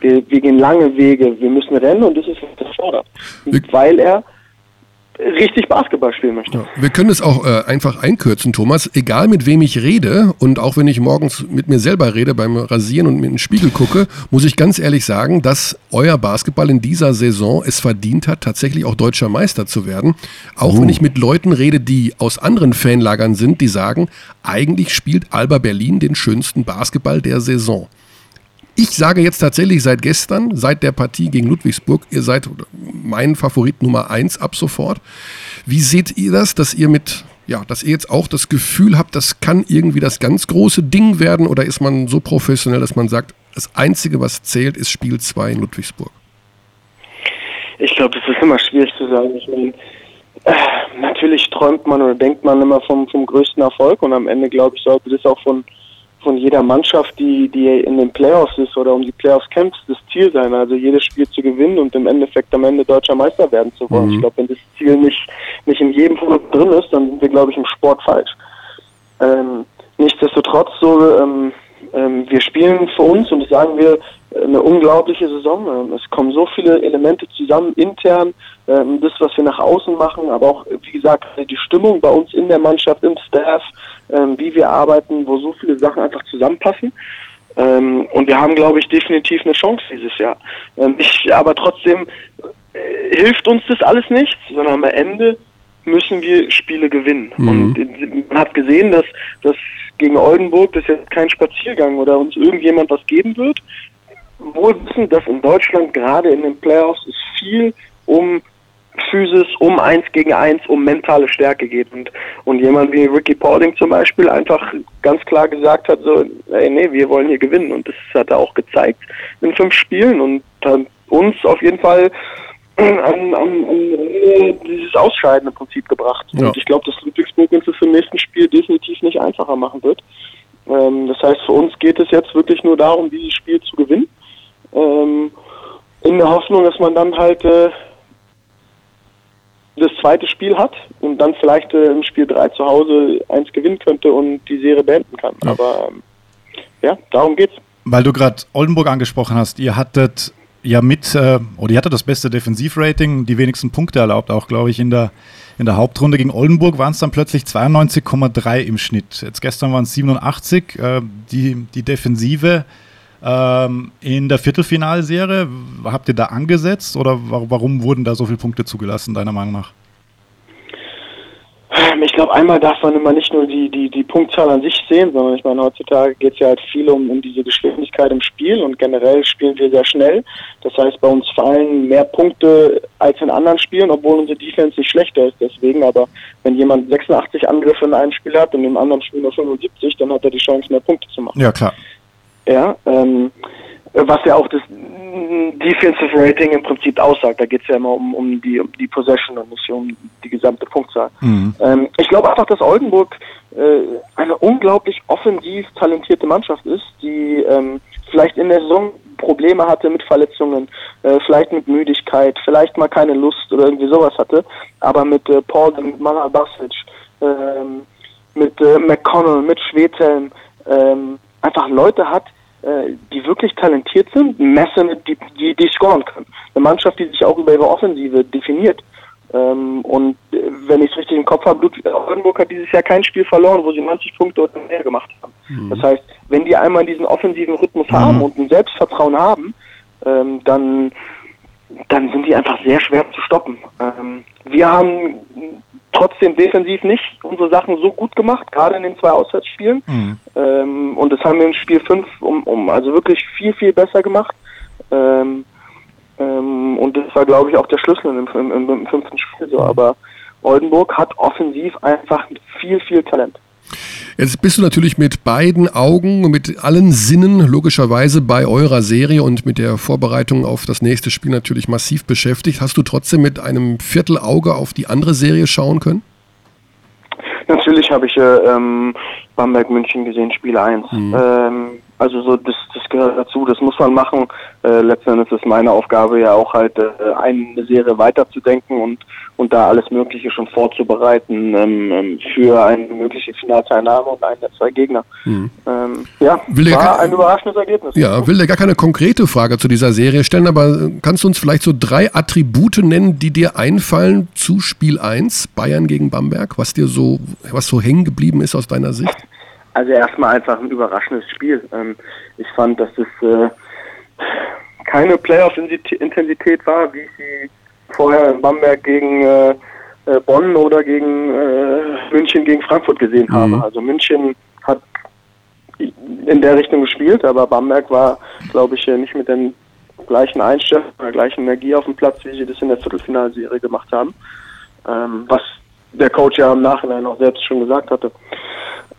Wir, wir gehen lange Wege, wir müssen rennen und das ist, was er fordert. Weil er richtig Basketball spielen möchte. Ja, wir können es auch äh, einfach einkürzen, Thomas. Egal mit wem ich rede und auch wenn ich morgens mit mir selber rede beim Rasieren und mit dem Spiegel gucke, muss ich ganz ehrlich sagen, dass euer Basketball in dieser Saison es verdient hat, tatsächlich auch deutscher Meister zu werden. Auch oh. wenn ich mit Leuten rede, die aus anderen Fanlagern sind, die sagen, eigentlich spielt Alba Berlin den schönsten Basketball der Saison. Ich sage jetzt tatsächlich seit gestern, seit der Partie gegen Ludwigsburg, ihr seid mein Favorit Nummer eins ab sofort. Wie seht ihr das, dass ihr mit, ja, dass ihr jetzt auch das Gefühl habt, das kann irgendwie das ganz große Ding werden oder ist man so professionell, dass man sagt, das Einzige, was zählt, ist Spiel 2 in Ludwigsburg? Ich glaube, das ist immer schwierig zu sagen. Ich meine, äh, natürlich träumt man oder denkt man immer vom, vom größten Erfolg und am Ende, glaube ich, sollte das auch von, von jeder Mannschaft, die, die in den Playoffs ist oder um die Playoffs kämpft, das Ziel sein. Also jedes Spiel zu gewinnen und im Endeffekt am Ende deutscher Meister werden zu wollen. Mhm. Ich glaube, wenn das Ziel nicht, nicht in jedem Produkt drin ist, dann sind wir, glaube ich, im Sport falsch. Ähm, nichtsdestotrotz so, ähm, ähm, wir spielen für uns und das sagen wir eine unglaubliche Saison. Ähm, es kommen so viele Elemente zusammen intern, ähm, das, was wir nach außen machen, aber auch, wie gesagt, die Stimmung bei uns in der Mannschaft, im Staff, ähm, wie wir arbeiten, wo so viele Sachen einfach zusammenpassen. Ähm, und wir haben, glaube ich, definitiv eine Chance dieses Jahr. Ähm, ich, aber trotzdem äh, hilft uns das alles nichts, sondern am Ende müssen wir Spiele gewinnen. Mhm. Und man hat gesehen, dass, dass gegen Oldenburg das jetzt kein Spaziergang oder uns irgendjemand was geben wird. Wohl wissen, dass in Deutschland gerade in den Playoffs es viel um Physis um eins gegen eins, um mentale Stärke geht. Und, und jemand wie Ricky Paulding zum Beispiel einfach ganz klar gesagt hat, so, ey, nee, wir wollen hier gewinnen. Und das hat er auch gezeigt in fünf Spielen und hat uns auf jeden Fall an, an, an dieses Ausscheiden im Prinzip gebracht. Ja. Und ich glaube, dass Ludwigsburg uns das im nächsten Spiel definitiv nicht einfacher machen wird. Ähm, das heißt, für uns geht es jetzt wirklich nur darum, dieses Spiel zu gewinnen. Ähm, in der Hoffnung, dass man dann halt äh, das zweite Spiel hat und dann vielleicht äh, im Spiel 3 zu Hause eins gewinnen könnte und die Serie beenden kann. Ja. Aber ähm, ja, darum geht's. Weil du gerade Oldenburg angesprochen hast, ihr hattet ja mit, äh, oder ihr hattet das beste Defensivrating, die wenigsten Punkte erlaubt, auch glaube ich in der, in der Hauptrunde gegen Oldenburg waren es dann plötzlich 92,3 im Schnitt. Jetzt gestern waren es 87. Äh, die, die Defensive ähm, in der Viertelfinalserie, habt ihr da angesetzt oder warum wurden da so viele Punkte zugelassen, deiner Meinung nach? Ähm, ich glaube, einmal darf man immer nicht nur die, die, die Punktzahl an sich sehen, sondern ich meine, heutzutage geht es ja halt viel um, um diese Geschwindigkeit im Spiel und generell spielen wir sehr schnell. Das heißt, bei uns fallen mehr Punkte als in anderen Spielen, obwohl unsere Defense nicht schlechter ist deswegen. Aber wenn jemand 86 Angriffe in einem Spiel hat und im anderen Spiel nur 75, dann hat er die Chance, mehr Punkte zu machen. Ja, klar. Ja, ähm, was ja auch das Defensive Rating im Prinzip aussagt. Da geht es ja immer um, um, die, um die Possession und nicht um die gesamte Punktzahl. Mhm. Ähm, ich glaube einfach, dass Oldenburg äh, eine unglaublich offensiv talentierte Mannschaft ist, die ähm, vielleicht in der Saison Probleme hatte mit Verletzungen, äh, vielleicht mit Müdigkeit, vielleicht mal keine Lust oder irgendwie sowas hatte, aber mit äh, Paul, mit Mara Basic, ähm, mit äh, McConnell, mit Schwedhelm, ähm, einfach Leute hat, die wirklich talentiert sind, Messen, die, die, die scoren können. Eine Mannschaft, die sich auch über ihre Offensive definiert. Ähm, und äh, wenn ich es richtig im Kopf habe, Ludwig Oldenburg hat dieses Jahr kein Spiel verloren, wo sie 90 Punkte oder mehr gemacht haben. Mhm. Das heißt, wenn die einmal diesen offensiven Rhythmus mhm. haben und ein Selbstvertrauen haben, ähm, dann, dann sind die einfach sehr schwer zu stoppen. Ähm, wir haben trotzdem defensiv nicht unsere Sachen so gut gemacht, gerade in den zwei Auswärtsspielen. Mhm. Ähm, und das haben wir in Spiel 5 um, um also wirklich viel, viel besser gemacht. Ähm, ähm, und das war, glaube ich, auch der Schlüssel im, im, im fünften Spiel so. Aber Oldenburg hat offensiv einfach viel, viel Talent. Jetzt bist du natürlich mit beiden Augen, mit allen Sinnen logischerweise bei eurer Serie und mit der Vorbereitung auf das nächste Spiel natürlich massiv beschäftigt. Hast du trotzdem mit einem Viertelauge auf die andere Serie schauen können? Natürlich habe ich äh, ähm, Bamberg München gesehen, Spiel 1. Mhm. Ähm, Also so das, das gehört dazu, das muss man machen. Äh, letzten Endes ist meine Aufgabe ja auch halt äh, eine Serie weiterzudenken und und da alles Mögliche schon vorzubereiten ähm, ähm für eine mögliche Finalteilnahme und einen der zwei Gegner. Mhm. Ähm, ja, will war gar, ein überraschendes Ergebnis. Ja, will dir gar keine konkrete Frage zu dieser Serie stellen, aber kannst du uns vielleicht so drei Attribute nennen, die dir einfallen zu Spiel 1, Bayern gegen Bamberg, was dir so, was so hängen geblieben ist aus deiner Sicht? Also erstmal einfach ein überraschendes Spiel. Ähm, ich fand, dass es äh, keine Playoff-Intensität war, wie ich sie vorher in Bamberg gegen äh, äh, Bonn oder gegen München gegen Frankfurt gesehen mhm. habe. Also München hat in der Richtung gespielt, aber Bamberg war, glaube ich, nicht mit den gleichen Einstellungen, der gleichen Energie auf dem Platz, wie sie das in der Viertelfinalserie gemacht haben. Ähm, was der Coach ja im Nachhinein auch selbst schon gesagt hatte.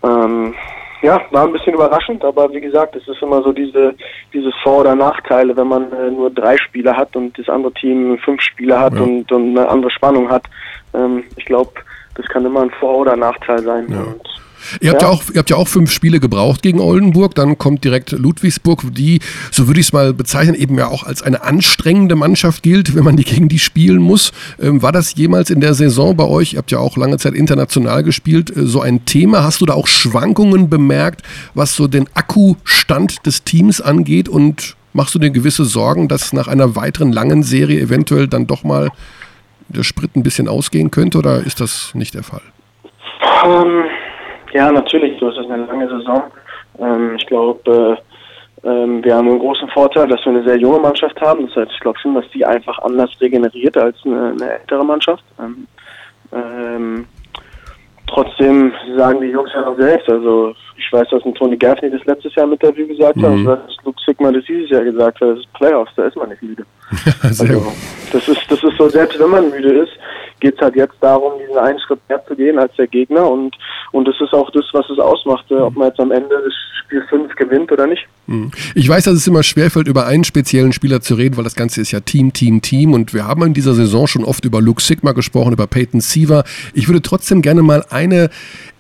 Ähm, ja, war ein bisschen überraschend, aber wie gesagt, es ist immer so diese dieses Vor- oder Nachteile, wenn man äh, nur drei Spieler hat und das andere Team fünf Spieler hat ja. und, und eine andere Spannung hat. Ähm, ich glaube, das kann immer ein Vor- oder Nachteil sein. Ja. Und Ihr habt ja. ja. auch, ihr habt ja auch fünf Spiele gebraucht gegen Oldenburg, dann kommt direkt Ludwigsburg, die, so würde ich es mal bezeichnen, eben ja auch als eine anstrengende Mannschaft gilt, wenn man die gegen die spielen muss. Ähm, war das jemals in der Saison bei euch, ihr habt ja auch lange Zeit international gespielt, äh, so ein Thema? Hast du da auch Schwankungen bemerkt, was so den Akkustand des Teams angeht und machst du dir gewisse Sorgen, dass nach einer weiteren langen Serie eventuell dann doch mal der Sprit ein bisschen ausgehen könnte oder ist das nicht der Fall? Um ähm, ja, natürlich, ist es eine lange Saison. Ähm, ich glaube, äh, ähm, wir haben einen großen Vorteil, dass wir eine sehr junge Mannschaft haben. Das heißt, ich glaube schon, dass die einfach anders regeneriert als eine, eine ältere Mannschaft. Ähm, ähm, trotzdem sagen die Jungs ja auch selbst, also ich weiß, dass ein Tony Gaffney das letztes Jahr im Interview gesagt mhm. hat, und dass Luke Sigma das dieses Jahr gesagt hat, das ist Playoffs, da ist man nicht müde. also, das ist, das ist so, selbst wenn man müde ist, geht es halt jetzt darum, diesen einen Schritt mehr zu gehen als der Gegner und, und das ist auch das, was es ausmacht, äh, ob man jetzt am Ende das Spiel 5 gewinnt oder nicht. Hm. Ich weiß, dass es immer schwerfällt, über einen speziellen Spieler zu reden, weil das Ganze ist ja Team, Team, Team und wir haben in dieser Saison schon oft über Luke Sigma gesprochen, über Peyton Siever. Ich würde trotzdem gerne mal eine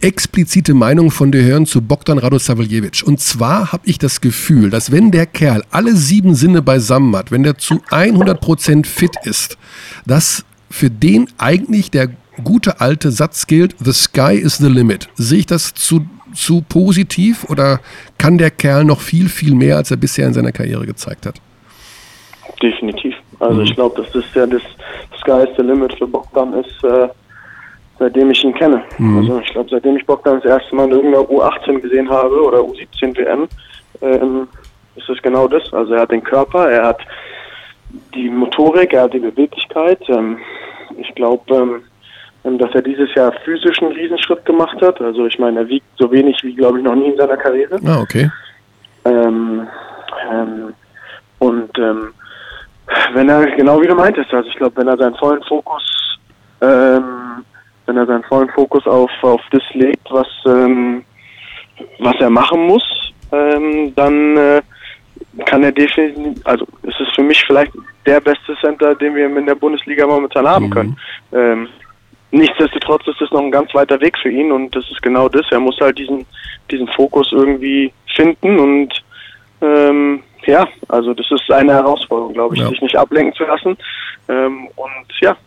explizite Meinung von dir hören zu Bogdan Radosavljevic. Und zwar habe ich das Gefühl, dass wenn der Kerl alle sieben Sinne beisammen hat, wenn der zu 100% fit ist, dass für den eigentlich der gute alte Satz gilt, the sky is the limit. Sehe ich das zu, zu positiv oder kann der Kerl noch viel, viel mehr, als er bisher in seiner Karriere gezeigt hat? Definitiv. Also mhm. ich glaube, dass das ja das Sky is the limit für Bogdan ist, äh, seitdem ich ihn kenne. Mhm. Also ich glaube, seitdem ich Bogdan das erste Mal in irgendeiner U18 gesehen habe oder U17 WM, ähm, ist es genau das. Also er hat den Körper, er hat die Motorik, er hat die Beweglichkeit. Ähm, ich glaube, ähm, dass er dieses Jahr physisch einen Riesenschritt gemacht hat. Also ich meine, er wiegt so wenig wie, glaube ich, noch nie in seiner Karriere. Ah, okay. Ähm, ähm, und ähm, wenn er, genau wie du meintest, also ich glaube, wenn er seinen vollen Fokus, ähm, wenn er seinen vollen Fokus auf, auf das legt, was, ähm, was er machen muss, ähm, dann äh, kann er definitiv, also es ist für mich vielleicht der beste Center, den wir in der Bundesliga momentan haben mhm. können. Ähm, nichtsdestotrotz ist es noch ein ganz weiter Weg für ihn und das ist genau das. Er muss halt diesen, diesen Fokus irgendwie finden und ähm, ja, also das ist eine Herausforderung, glaube ich, ja. sich nicht ablenken zu lassen. Ähm, und ja,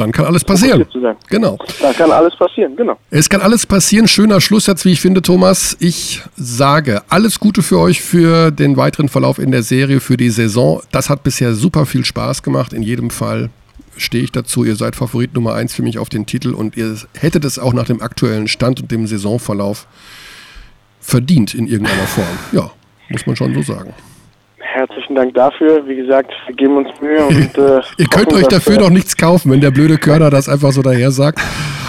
dann kann alles passieren. Genau. Dann kann alles passieren, genau. Es kann alles passieren. Schöner Schlusssatz, wie ich finde, Thomas. Ich sage alles Gute für euch für den weiteren Verlauf in der Serie, für die Saison. Das hat bisher super viel Spaß gemacht. In jedem Fall stehe ich dazu. Ihr seid Favorit Nummer eins für mich auf den Titel und ihr hättet es auch nach dem aktuellen Stand und dem Saisonverlauf verdient in irgendeiner Form. Ja, muss man schon so sagen. Herzlichen Dank dafür. Wie gesagt, wir geben uns Mühe und äh, ihr könnt euch dafür doch nichts kaufen, wenn der blöde Körner das einfach so daher sagt.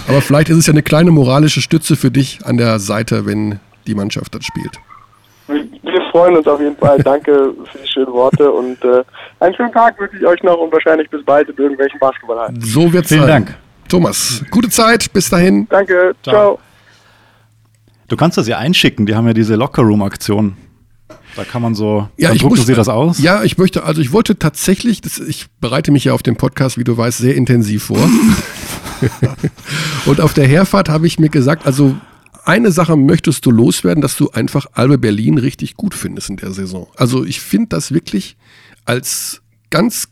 Aber vielleicht ist es ja eine kleine moralische Stütze für dich an der Seite, wenn die Mannschaft das spielt. Wir freuen uns auf jeden Fall. Danke für die schönen Worte und äh, einen schönen Tag wünsche ich euch noch und wahrscheinlich bis bald in irgendwelchen Basketballhallen. So wird's Vielen sein. Dank. Thomas, gute Zeit. Bis dahin. Danke. Ciao. Ciao. Du kannst das ja einschicken. Die haben ja diese Lockerroom-Aktion. Da kann man so, ja, dann ich muss, Sie das aus? Ja, ich möchte, also ich wollte tatsächlich, das, ich bereite mich ja auf den Podcast, wie du weißt, sehr intensiv vor. und auf der Herfahrt habe ich mir gesagt, also eine Sache möchtest du loswerden, dass du einfach Albe Berlin richtig gut findest in der Saison. Also ich finde das wirklich als ganz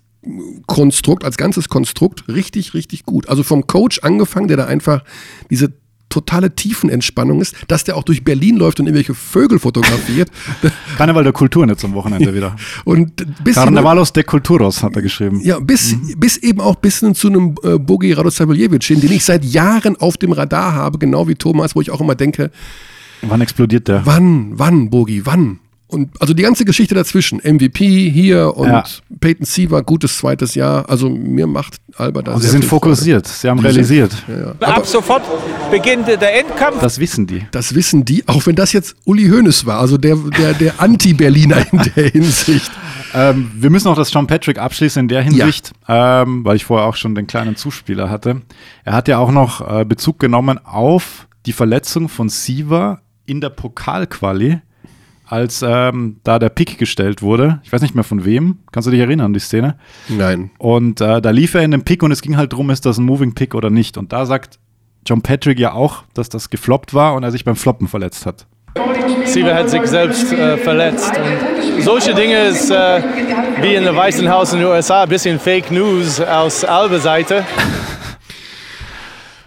Konstrukt, als ganzes Konstrukt richtig, richtig gut. Also vom Coach angefangen, der da einfach diese totale Tiefenentspannung ist, dass der auch durch Berlin läuft und irgendwelche Vögel fotografiert. Karneval der Kultur jetzt am Wochenende wieder. Und bis Carnavalos de Culturos hat er geschrieben. Ja, bis, mhm. bis eben auch bis hin zu einem äh, Bogi Radosavljevic hin, den ich seit Jahren auf dem Radar habe, genau wie Thomas, wo ich auch immer denke, Wann explodiert der? wann, wann, Bogi, wann? Und also die ganze Geschichte dazwischen, MVP hier und Ja. Peyton Siever, gutes zweites Jahr. Also mir macht Alba da Und sie sind fokussiert, sie haben Freude. realisiert. Ja, ja. Aber Ab sofort beginnt der Endkampf. Das wissen die. das wissen die, auch wenn das jetzt Uli Hoeneß war, also der, der, der Anti-Berliner in der Hinsicht. Ähm, wir müssen auch das John Patrick abschließen in der Hinsicht, ähm, weil ich vorher auch schon den kleinen Zuspieler hatte. Er hat ja auch noch äh, Bezug genommen auf die Verletzung von Siva in der Pokalquali, als ähm, da der Pick gestellt wurde. Ich weiß nicht mehr von wem. Kannst du dich erinnern an die Szene? Nein. Und äh, da lief er in den Pick und es ging halt drum, ist das ein Moving Pick oder nicht. Und da sagt John Patrick ja auch, dass das gefloppt war und er sich beim Floppen verletzt hat. Siever hat sich selbst äh, verletzt. Und solche Dinge ist äh, wie in der Weißen Haus in den USA ein bisschen Fake News aus Albe-Seite.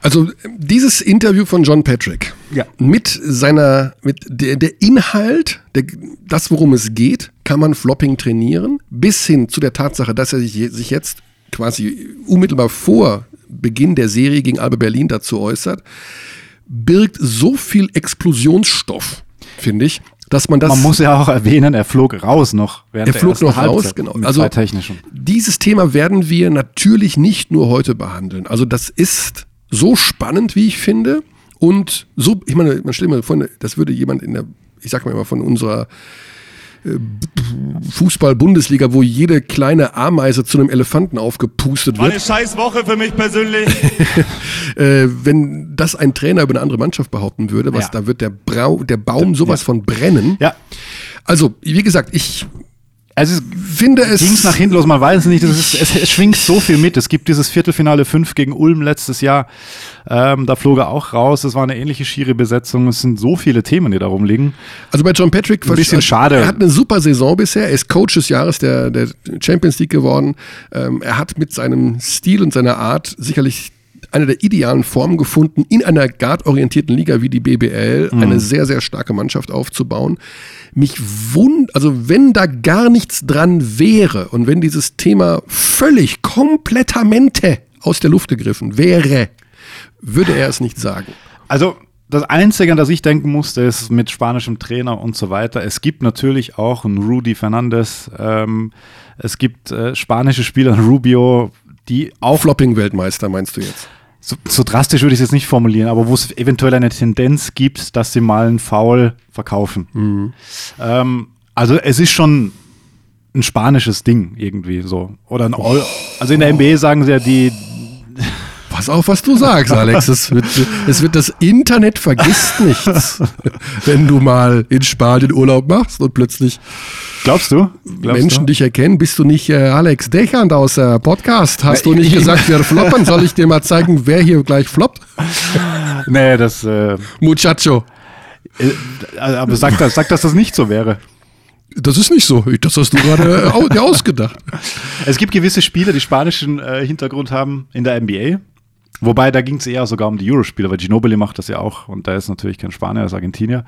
Also dieses Interview von John Patrick Ja. mit seiner, mit der, der Inhalt, der, das worum es geht, kann man Flopping trainieren, bis hin zu der Tatsache, dass er sich, sich jetzt quasi unmittelbar vor Beginn der Serie gegen Alba Berlin dazu äußert, birgt so viel Explosionsstoff, finde ich, dass man das Man muss ja auch erwähnen, er flog raus noch. Während Er flog noch raus, Halbzeit genau. Also-. Dieses Thema werden wir natürlich nicht nur heute behandeln. Also das ist so spannend, wie ich finde. Und so, ich meine, man stellt mir vor, das würde jemand in der, ich sag mal immer von unserer äh, Fußball-Bundesliga, wo jede kleine Ameise zu einem Elefanten aufgepustet War eine wird, scheiß Woche für mich persönlich. äh, wenn das ein Trainer über eine andere Mannschaft behaupten würde, was Ja. da wird der, Brau, der Baum sowas von brennen. Ja, Also, wie gesagt, ich also es finde es. ging nach hinten los, man weiß es nicht, ist, es, es schwingt so viel mit. Es gibt dieses Viertelfinale 5 gegen Ulm letztes Jahr, ähm, da flog er auch raus, es war eine ähnliche schiere Besetzung, es sind so viele Themen, die da rumliegen. Also bei John Patrick Ein bisschen schade. Er hat eine super Saison bisher. Er ist Coach des Jahres der, der Champions League geworden. Ähm, er hat mit seinem Stil und seiner Art sicherlich eine der idealen Formen gefunden, in einer guardorientierten Liga wie die BBL Mhm. eine sehr, sehr starke Mannschaft aufzubauen. Mich wund, also wenn da gar nichts dran wäre und wenn dieses Thema völlig komplettamente aus der Luft gegriffen wäre, würde er es nicht sagen. Also das Einzige, an das ich denken musste, ist mit spanischem Trainer und so weiter. Es gibt natürlich auch einen Rudy Fernandes, ähm, es gibt äh, spanische Spieler, Rubio, die auch Flopping-Weltmeister meinst du jetzt? So, so drastisch würde ich es jetzt nicht formulieren, aber wo es eventuell eine Tendenz gibt, dass sie mal einen Foul verkaufen. Ähm, also es ist schon ein spanisches Ding irgendwie so. Oder ein All Also in der NBA sagen sie ja, die, Pass auf, was du sagst, Alex. Es wird, es wird das Internet vergisst nichts. Wenn du mal in Spanien Urlaub machst und plötzlich glaubst du? Glaubst Menschen du? dich erkennen, bist du nicht äh, Alex Dechand aus der Podcast? Hast du nicht gesagt, wir floppen? Soll ich dir mal zeigen, wer hier gleich floppt? Nee, das, äh, Muchacho. äh, aber sag, das, sag, dass das nicht so wäre. Das ist nicht so. Das hast du gerade äh, dir ausgedacht. Es gibt gewisse Spieler, die spanischen äh, Hintergrund haben in der NBA. Wobei, da ging es eher sogar um die Eurospieler, weil Ginobili macht das ja auch und der ist natürlich kein Spanier, er ist Argentinier.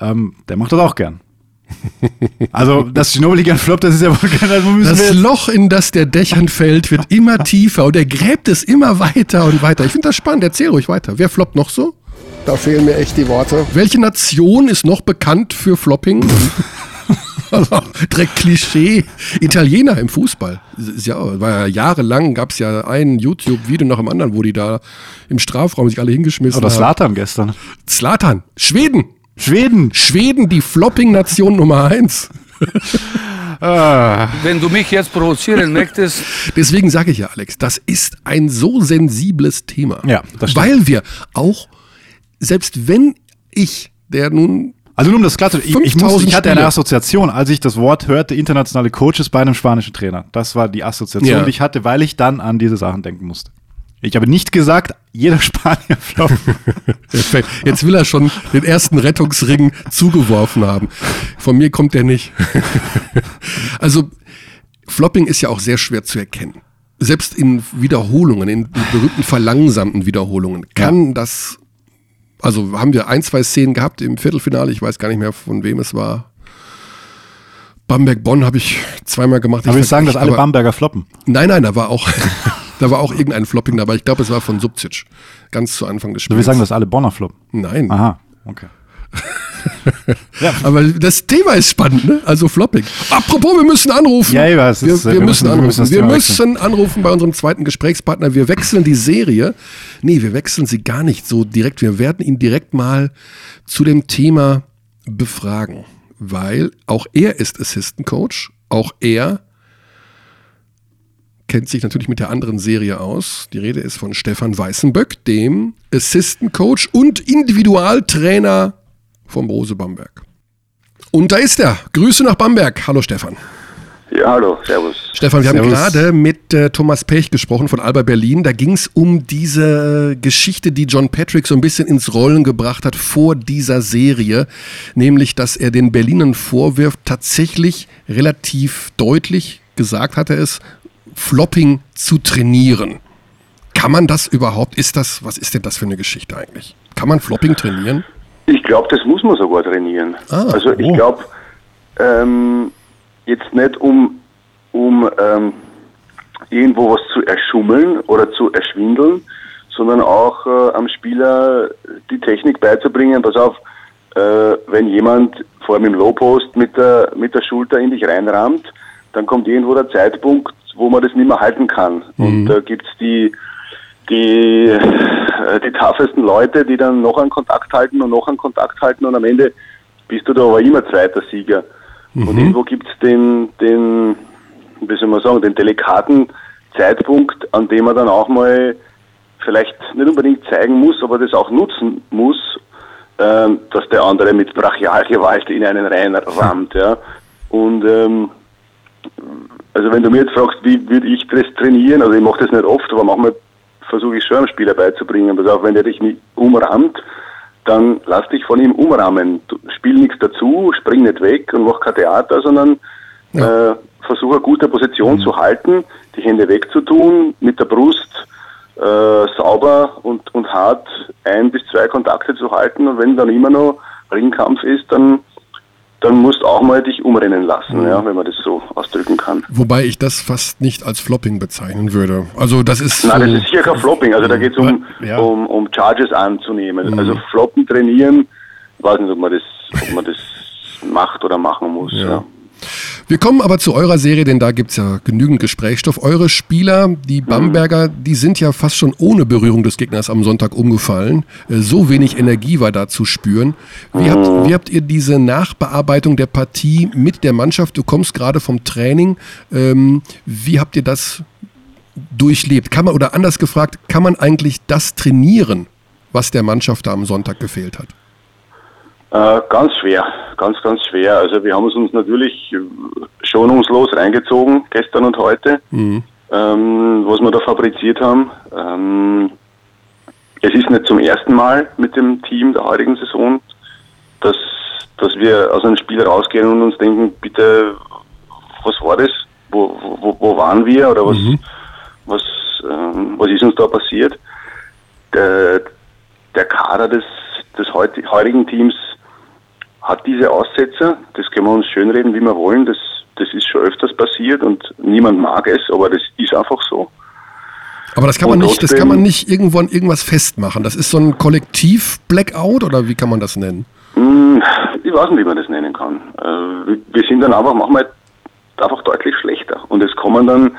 Ähm, der macht das auch gern. Also, dass Ginobili gern floppt, das ist ja wohl kein, also Das Loch, in das der Dächern fällt, wird immer tiefer und er gräbt es immer weiter und weiter. Ich finde das spannend. Erzähl ruhig weiter. Wer floppt noch so? Da fehlen mir echt die Worte. Welche Nation ist noch bekannt für Flopping? Also, Direkt Klischee. Italiener im Fußball. Ist ja, war ja jahrelang, gab es ja ein YouTube-Video nach dem anderen, wo die da im Strafraum sich alle hingeschmissen Oder haben. Slatan gestern. Zlatan. Schweden. Schweden. Schweden, die Flopping-Nation Nummer eins. Wenn du mich jetzt provozieren möchtest, Deswegen sage ich ja, Alex, das ist ein so sensibles Thema. Ja, das stimmt. Weil wir auch, selbst wenn ich, der nun Also nur um das klar zu ich, ich, muss, 5000 ich hatte eine. Assoziation, als ich das Wort hörte, internationale Coaches bei einem spanischen Trainer. Das war die Assoziation, Ja. die ich hatte, weil ich dann an diese Sachen denken musste. Ich habe nicht gesagt, jeder Spanier floppt. Perfekt. Jetzt will er schon den ersten Rettungsring zugeworfen haben. Von mir kommt der nicht. Also Flopping ist ja auch sehr schwer zu erkennen. Selbst in Wiederholungen, in berühmten verlangsamten Wiederholungen, kann das, also haben wir ein, zwei Szenen gehabt im Viertelfinale, ich weiß gar nicht mehr, von wem es war. Bamberg-Bonn habe ich zweimal gemacht. Aber wir Ich sagen, dass alle aber- Bamberger floppen. Nein, nein, da war auch, da war auch irgendein Flopping dabei. Ich glaube, es war von Subcic. Ganz zu Anfang des Spiels. wir sagen, dass alle Bonner floppen. Nein. Aha, okay. Aber das Thema ist spannend, ne? Also Flopping. Apropos, wir müssen anrufen. Ja, ja, es wir, ist, äh, wir, wir müssen müssen- wir anrufen. müssen das wir müssen anrufen bei unserem zweiten Gesprächspartner. Wir wechseln die Serie. Nee, wir wechseln sie gar nicht so direkt. Wir werden ihn direkt mal zu dem Thema befragen. Weil auch er ist Assistant Coach. Auch er kennt sich natürlich mit der anderen Serie aus. Die Rede ist von Stefan Weißenböck, dem Assistant Coach und Individualtrainer vom Rose Bamberg. Und da ist er. Grüße nach Bamberg. Hallo Stefan. Ja, hallo, servus. Stefan, wir haben Servus. gerade mit äh, Thomas Pech gesprochen von Alba Berlin. Da ging es um diese Geschichte, die John Patrick so ein bisschen ins Rollen gebracht hat vor dieser Serie. Nämlich, dass er den Berlinern vorwirft, tatsächlich relativ deutlich gesagt hat er es, Flopping zu trainieren. Kann man das überhaupt? Ist das, was ist denn das für eine Geschichte eigentlich? Kann man Flopping trainieren? Ich glaube, das muss man sogar trainieren. Ah, also ich oh. glaube, ähm, jetzt nicht um, um ähm, irgendwo was zu erschummeln oder zu erschwindeln, sondern auch äh, am Spieler die Technik beizubringen. Pass auf, äh, wenn jemand vor allem im Low-Post mit der, mit der Schulter in dich reinrammt, dann kommt irgendwo der Zeitpunkt, wo man das nicht mehr halten kann. Und da gibt's die, die, äh, die toughesten Leute, die dann noch einen Kontakt halten und noch einen Kontakt halten und am Ende bist du da aber immer zweiter Sieger. Und irgendwo gibt's den, den, wie soll man sagen, den delikaten Zeitpunkt, an dem man dann auch mal vielleicht nicht unbedingt zeigen muss, aber das auch nutzen muss, ähm, dass der andere mit Brachialgewalt in einen reinrammt. Ja. Und ähm, also wenn du mir jetzt fragst, wie würde ich das trainieren, also ich mache das nicht oft, aber manchmal versuche ich schon einem Spieler beizubringen, pass auf, wenn der dich nicht umrammt, dann lass dich von ihm umrammen. Du, spiel nichts dazu, spring nicht weg und mach kein Theater, sondern äh, versuche eine gute Position zu halten, die Hände wegzutun, mit der Brust äh, sauber und, und hart ein bis zwei Kontakte zu halten. Und wenn dann immer noch Ringkampf ist, dann dann musst du auch mal dich umrennen lassen, ja, wenn man das so ausdrücken kann. Wobei ich das fast nicht als Flopping bezeichnen würde. Also das ist. Nein, das ist sicher kein Flopping, also da geht es um, Ja. um, um Charges anzunehmen. Also Floppen trainieren, weiß nicht, ob man das, ob man das macht oder machen muss. Ja. Wir kommen aber zu eurer Serie, denn da gibt's ja genügend Gesprächsstoff. Eure Spieler, die Bamberger, die sind ja fast schon ohne Berührung des Gegners am Sonntag umgefallen. Äh, So wenig Energie war da zu spüren. Wie, habt, wie habt ihr diese Nachbearbeitung der Partie mit der Mannschaft? Du kommst gerade vom Training. Ähm, wie habt ihr das durchlebt? Kann man, oder anders gefragt, kann man eigentlich das trainieren, was der Mannschaft da am Sonntag gefehlt hat? Äh, ganz schwer, ganz, ganz schwer. Also wir haben es uns natürlich schonungslos reingezogen, gestern und heute, ähm, was wir da fabriziert haben. Ähm, es ist nicht zum ersten Mal mit dem Team der heutigen Saison, dass, dass wir aus einem Spiel rausgehen und uns denken, bitte, was war das? Wo, wo, wo waren wir? Oder was, was, ähm, was ist uns da passiert? Der, der Kader des, des heut- heutigen Teams hat diese Aussetzer. Das können wir uns schönreden, wie wir wollen. Das, das ist schon öfters passiert und niemand mag es, aber das ist einfach so. Aber das kann man Und nicht, das kann man nicht irgendwo an irgendwas festmachen. Das ist so ein Kollektiv-Blackout oder wie kann man das nennen? Hm, Ich weiß nicht, wie man das nennen kann. Äh, wir- sind dann einfach manchmal einfach deutlich schlechter. Und es kommen dann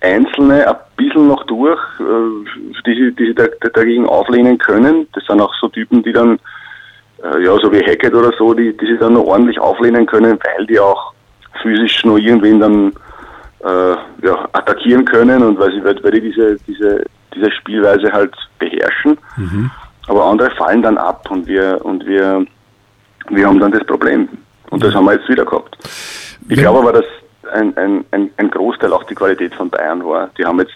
Einzelne ein bisschen noch durch, äh, die, sich- die sich da- da- dagegen auflehnen können. Das sind auch so Typen, die dann, äh, ja, so wie Hackett oder so, die, die sich dann noch ordentlich auflehnen können, weil die auch physisch noch irgendwen dann äh, ja, attackieren können und weil, sie, weil die diese, diese, diese Spielweise halt beherrschen. Aber andere fallen dann ab und wir, und wir, wir haben dann das Problem. Und das haben wir jetzt wieder gehabt. Ich glaube aber, dass ein, ein, ein, ein Großteil auch die Qualität von Bayern war. Die haben jetzt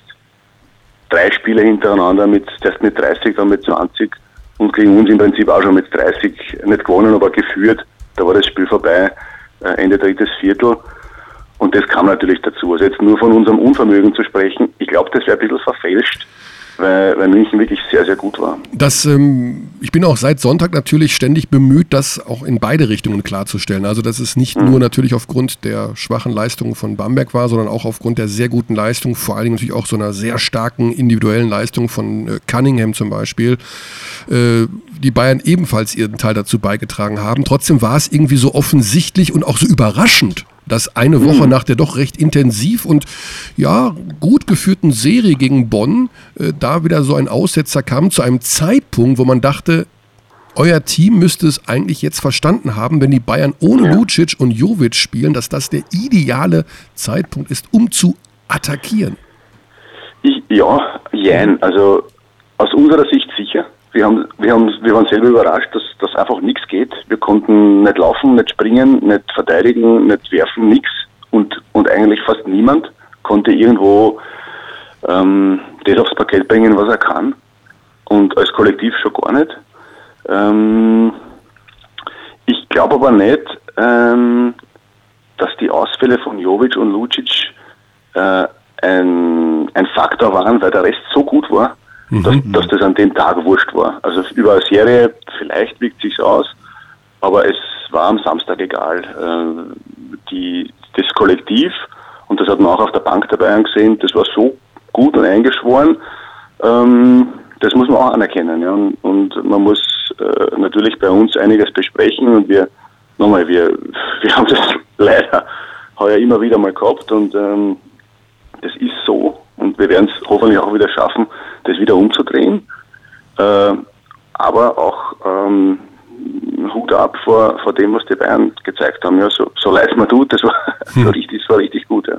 drei, Sp- Spiele hintereinander mit, erst mit 30, dann mit 20 und gegen uns im Prinzip auch schon mit 30 nicht gewonnen, aber geführt. Da war das Spiel vorbei, äh, Ende drittes Viertel. Und das kam natürlich dazu. Also jetzt nur von unserem Unvermögen zu sprechen, ich glaube, das wäre ein bisschen verfälscht weil, weil München wirklich sehr, sehr gut war. Das, ähm, ich bin auch seit Sonntag natürlich ständig bemüht, das auch in beide Richtungen klarzustellen. Also, dass es nicht mhm. nur natürlich aufgrund der schwachen Leistungen von Bamberg war, sondern auch aufgrund der sehr guten Leistung, vor allen Dingen natürlich auch so einer sehr starken individuellen Leistung von äh, Cunningham zum Beispiel, äh, die Bayern ebenfalls ihren Teil dazu beigetragen haben. Trotzdem war es irgendwie so offensichtlich und auch so überraschend, dass eine Woche mhm. nach der doch recht intensiv und ja gut geführten Serie gegen Bonn äh, da wieder so ein Aussetzer kam zu einem Zeitpunkt, wo man dachte, euer Team müsste es eigentlich jetzt verstanden haben, wenn die Bayern ohne ja. Lucic und Jovic spielen, dass das der ideale Zeitpunkt ist, um zu attackieren. Ich, ja, jein. Also aus unserer Sicht sicher. Wir, haben, wir, haben, wir waren selber überrascht, dass, dass einfach nichts geht. Wir konnten nicht laufen, nicht springen, nicht verteidigen, nicht werfen, nichts. Und, und eigentlich fast niemand konnte irgendwo ähm, das aufs Parkett bringen, was er kann. Und als Kollektiv schon gar nicht. Ähm, ich glaube aber nicht, ähm, dass die Ausfälle von Jovic und Lucic äh, ein, ein Faktor waren, weil der Rest so gut war, mhm. dass, dass das an dem Tag wurscht war. Also über eine Serie, vielleicht wirkt sich's aus, aber es war am Samstag egal. Äh, die, das Kollektiv, und das hat man auch auf der Bank dabei angesehen, das war so gut und eingeschworen. Ähm, das muss man auch anerkennen. Ja. Und, und man muss äh, natürlich bei uns einiges besprechen und wir, nochmal, wir, wir haben das leider heuer immer wieder mal gehabt und ähm, das ist so und wir werden es hoffentlich auch wieder schaffen, das wieder umzudrehen. Äh, aber auch ähm, Hut ab vor, vor dem, was die Bayern gezeigt haben. Ja, so, so leid mir tut, das war, hm. so richtig, das war richtig gut. Ja.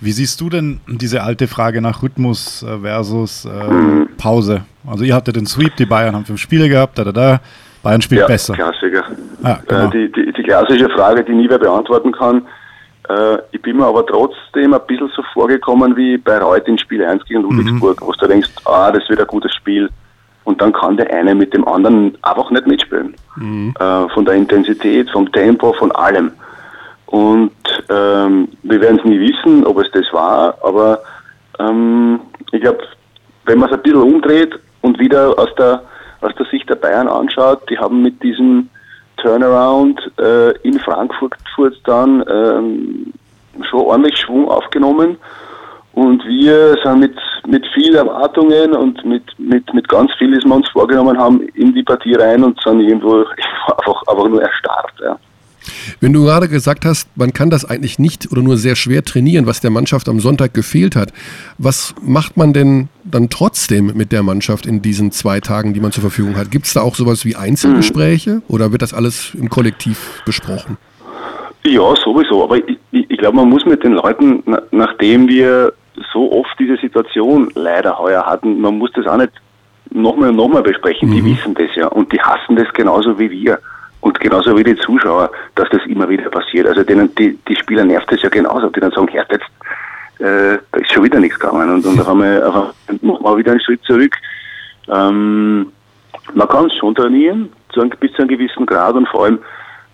Wie siehst du denn diese alte Frage nach Rhythmus äh, versus äh, hm. Pause? Also ihr hattet den Sweep, die Bayern haben fünf Spiele gehabt, da, da, da. Bayern spielt ja, besser. Klassiker. Ah, genau. äh, die, die, die, klassische Frage, die nie wer beantworten kann, äh, ich bin mir aber trotzdem ein bisschen so vorgekommen wie bei Reut in Spiel 1 gegen Ludwigsburg, mhm. wo du denkst, ah, das wird ein gutes Spiel. Und dann kann der eine mit dem anderen einfach nicht mitspielen. Mhm. Äh, von der Intensität, vom Tempo, von allem. Und ähm, wir werden es nie wissen, ob es das war, aber ähm, ich glaube, wenn man es ein bisschen umdreht und wieder aus der, aus der Sicht der Bayern anschaut, die haben mit diesem Turnaround äh, in Frankfurt dann ähm, schon ordentlich Schwung aufgenommen. Und wir sind mit, mit viel Erwartungen und mit, mit, mit ganz viel, das wir uns vorgenommen haben, in die Partie rein und sind irgendwo einfach, einfach nur erstarrt. Ja. Wenn du gerade gesagt hast, man kann das eigentlich nicht oder nur sehr schwer trainieren, was der Mannschaft am Sonntag gefehlt hat, was macht man denn dann trotzdem mit der Mannschaft in diesen zwei Tagen, die man zur Verfügung hat? Gibt es da auch sowas wie Einzelgespräche mhm. oder wird das alles im Kollektiv besprochen? Ja, sowieso. Aber ich, ich, ich glaube, man muss mit den Leuten, nachdem wir so oft diese Situation leider heuer hatten, man muss das auch nicht nochmal und nochmal besprechen. Mhm. Die wissen das ja und die hassen das genauso wie wir. Und genauso wie die Zuschauer, dass das immer wieder passiert. Also denen, die, die Spieler nervt das ja genauso, die dann sagen, Herr, jetzt äh, da ist schon wieder nichts gegangen. Und, und da haben wir einfach mal wieder einen Schritt zurück. Ähm, man kann es schon trainieren, zu einem, bis zu einem gewissen Grad und vor allem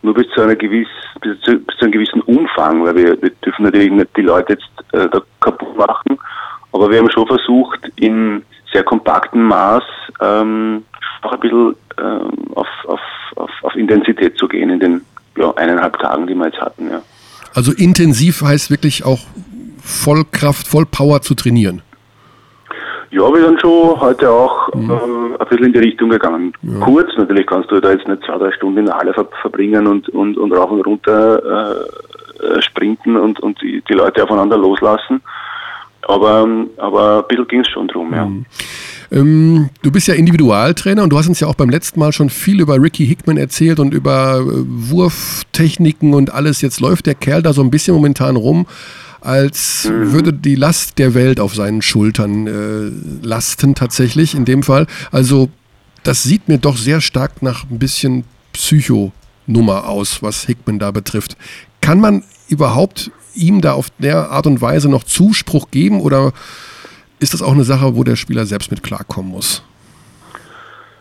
nur bis zu, einer gewiss, bis zu, bis zu einem gewissen Umfang, weil wir, wir dürfen natürlich nicht die Leute jetzt äh, da kaputt machen, aber wir haben schon versucht, in sehr kompaktem Maß ähm, auch ein bisschen ähm, auf, auf, auf, auf Intensität zu gehen in den ja, eineinhalb Tagen, die wir jetzt hatten. Ja. Also intensiv heißt wirklich auch voll Kraft, voll Power zu trainieren. Ja, wir sind schon heute auch mhm. ähm, ein bisschen in die Richtung gegangen. Ja. Kurz, natürlich kannst du da jetzt nicht zwei, drei Stunden in der Halle ver verbringen und, und, und rauf und runter äh, sprinten und, und die, die Leute aufeinander loslassen. Aber, aber ein bisschen ging es schon drum, ja. Mhm. Ähm, du bist ja Individualtrainer und du hast uns ja auch beim letzten Mal schon viel über Ricky Hickman erzählt und über äh, Wurftechniken und alles. Jetzt läuft der Kerl da so ein bisschen momentan rum, als mhm. würde die Last der Welt auf seinen Schultern äh, lasten tatsächlich in dem Fall. Also das sieht mir doch sehr stark nach ein bisschen Psycho-Nummer aus, was Hickman da betrifft. Kann man überhaupt ihm da auf der Art und Weise noch Zuspruch geben oder ist das auch eine Sache, wo der Spieler selbst mit klarkommen muss?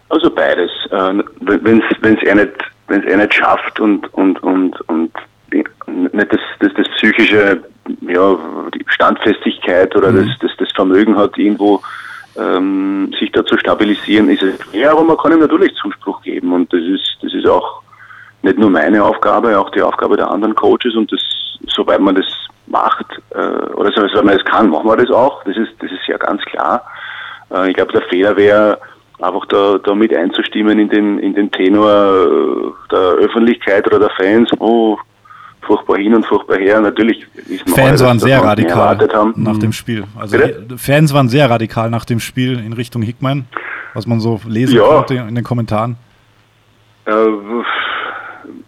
Also beides. Äh, wenn es er nicht, er nicht schafft und, und, und, und nicht das, das, das psychische, ja, die Standfestigkeit oder mhm. das, das, das Vermögen hat, irgendwo ähm, sich da zu stabilisieren, ist es schwer, aber man kann ihm natürlich Zuspruch geben und das ist, das ist auch nicht nur meine Aufgabe, auch die Aufgabe der anderen Coaches und das, soweit man das macht, äh, oder soweit man das kann, machen wir das auch. Das ist, das ist ja ganz klar. Äh, ich glaube, der Fehler wäre, einfach da, da mit einzustimmen in den, in den Tenor äh, der Öffentlichkeit oder der Fans, oh, furchtbar hin und furchtbar her. Natürlich ist man Fans waren sehr radikal nach dem Spiel. Also Bitte? Fans waren sehr radikal nach dem Spiel in Richtung Hickman, was man so lesen ja. konnte in den Kommentaren. Äh,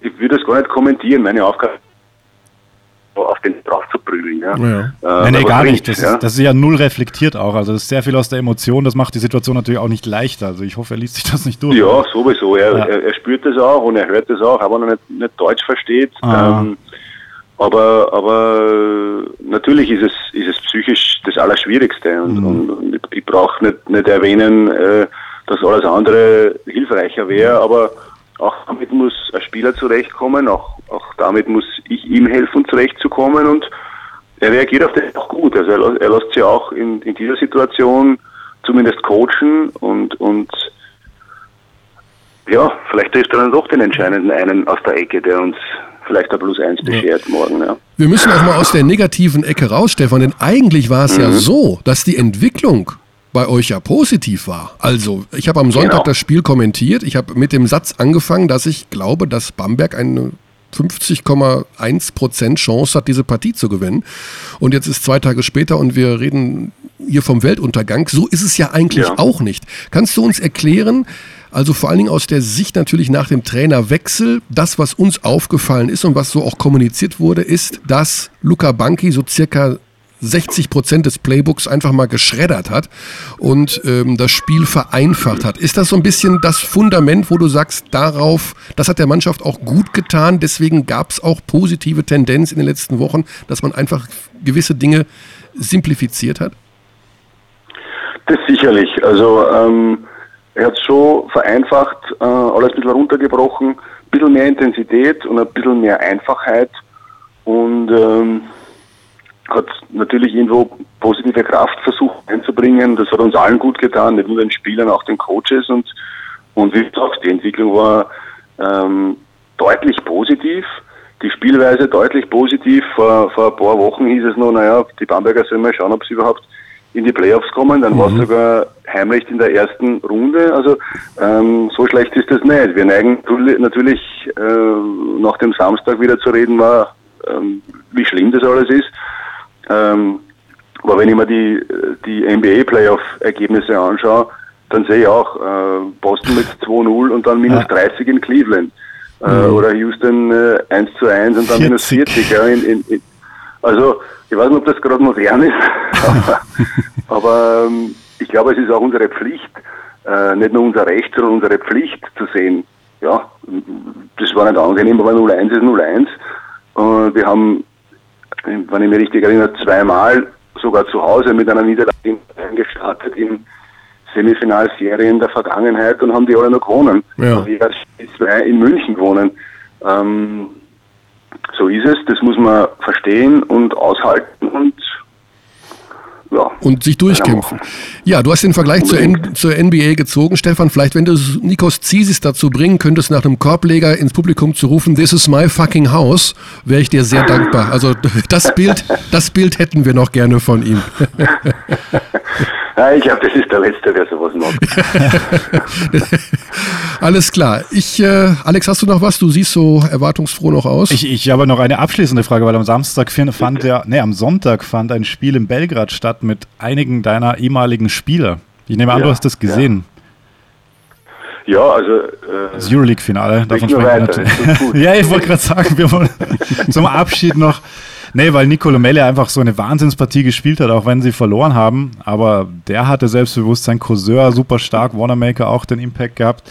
ich würde das gar nicht kommentieren. Meine Aufgabe auf den drauf zu prügeln. Ja. ja. Äh, nein, nee, gar nicht. Das, ja. ist, das ist ja null reflektiert auch. Also das ist sehr viel aus der Emotion. Das macht die Situation natürlich auch nicht leichter. Also ich hoffe, er liest sich das nicht durch. Ja, sowieso. Er, er, er spürt das auch und er hört das auch, aber er nicht, nicht Deutsch versteht. Ah. Ähm, aber, aber natürlich ist es, ist es psychisch das Allerschwierigste. Und, mhm. und ich brauche nicht, nicht erwähnen, äh, dass alles andere hilfreicher wäre, aber auch damit muss ein Spieler zurechtkommen, auch, auch damit muss ich ihm helfen, zurechtzukommen und er reagiert auf das auch gut. Also er, er lässt sich auch in, in dieser Situation zumindest coachen und, und ja, vielleicht trifft er dann doch den entscheidenden einen aus der Ecke, der uns vielleicht ein Plus 1 beschert ja. morgen. Ja. Wir müssen auch mal aus der negativen Ecke raus, Stefan, denn eigentlich war es mhm. ja so, dass die Entwicklung bei euch ja positiv war. Also, ich habe am Sonntag genau. das Spiel kommentiert. Ich habe mit dem Satz angefangen, dass ich glaube, dass Bamberg eine 50,1% Chance hat, diese Partie zu gewinnen. Und jetzt ist zwei Tage später und wir reden hier vom Weltuntergang. So ist es ja eigentlich ja. auch nicht. Kannst du uns erklären, also vor allen Dingen aus der Sicht natürlich nach dem Trainerwechsel, das, was uns aufgefallen ist und was so auch kommuniziert wurde, ist, dass Luca Banki so circa 60 Prozent des Playbooks einfach mal geschreddert hat und ähm, das Spiel vereinfacht hat. Ist das so ein bisschen das Fundament, wo du sagst, darauf, das hat der Mannschaft auch gut getan, deswegen gab es auch positive Tendenz in den letzten Wochen, dass man einfach gewisse Dinge simplifiziert hat? Das sicherlich. Also ähm, er hat so vereinfacht, äh, alles ein bisschen runtergebrochen, ein bisschen mehr Intensität und ein bisschen mehr Einfachheit und ähm, hat natürlich irgendwo positive Kraft versucht einzubringen. Das hat uns allen gut getan, nicht nur den Spielern, auch den Coaches. Und, und wie gesagt, die Entwicklung war ähm, deutlich positiv. Die Spielweise deutlich positiv. Vor, vor ein paar Wochen hieß es noch, naja, die Bamberger sollen mal schauen, ob sie überhaupt in die Playoffs kommen. Dann mhm. war es sogar heimlich in der ersten Runde. Also ähm, so schlecht ist das nicht. Wir neigen natürlich äh, nach dem Samstag wieder zu reden, war, ähm, wie schlimm das alles ist. Ähm, aber wenn ich mir die, die NBA-Playoff-Ergebnisse anschaue, dann sehe ich auch äh, Boston mit 2-0 und dann minus 30 in Cleveland. Äh, mhm. Oder Houston äh, 1 zu 1 und dann 40. minus 40. Ja, in, in, in, also ich weiß nicht, ob das gerade modern ist, aber, aber ähm, ich glaube, es ist auch unsere Pflicht, äh, nicht nur unser Recht, sondern unsere Pflicht zu sehen. Ja, das war nicht angenehm, aber 0-1 ist 0-1. Und wir haben wenn ich mich richtig erinnere, zweimal sogar zu Hause mit einer Niederlage gestartet in Semifinalserien der Vergangenheit und haben die alle noch gewonnen. Ja. Also jeweils zwei in München gewonnen. Ähm, so ist es, das muss man verstehen und aushalten und ja, und sich durchkämpfen. Ja, du hast den Vergleich zur, zur, NBA gezogen, Stefan. Vielleicht, wenn du Nikos Zisis dazu bringen könntest, nach einem Korbleger ins Publikum zu rufen, This is my fucking house, wäre ich dir sehr dankbar. Also das Bild, das Bild hätten wir noch gerne von ihm. Ja, ich glaube, das ist der Letzte, der sowas macht. Alles klar. Ich, äh, Alex, hast du noch was? Du siehst so erwartungsfroh noch aus. Ich, ich habe noch eine abschließende Frage, weil am Samstag fand ja, nee, am Sonntag fand ein Spiel in Belgrad statt mit einigen deiner ehemaligen Spieler. Ich nehme an, ja, du hast das gesehen. Ja. Ja, also. Äh, das Euroleague-Finale, davon sprechen wir natürlich. ja, ich wollte gerade sagen, wir wollen zum Abschied noch Nee, weil Nicolo Melle einfach so eine Wahnsinnspartie gespielt hat, auch wenn sie verloren haben. Aber der hatte Selbstbewusstsein, Courseur super stark, Wanamaker auch den Impact gehabt.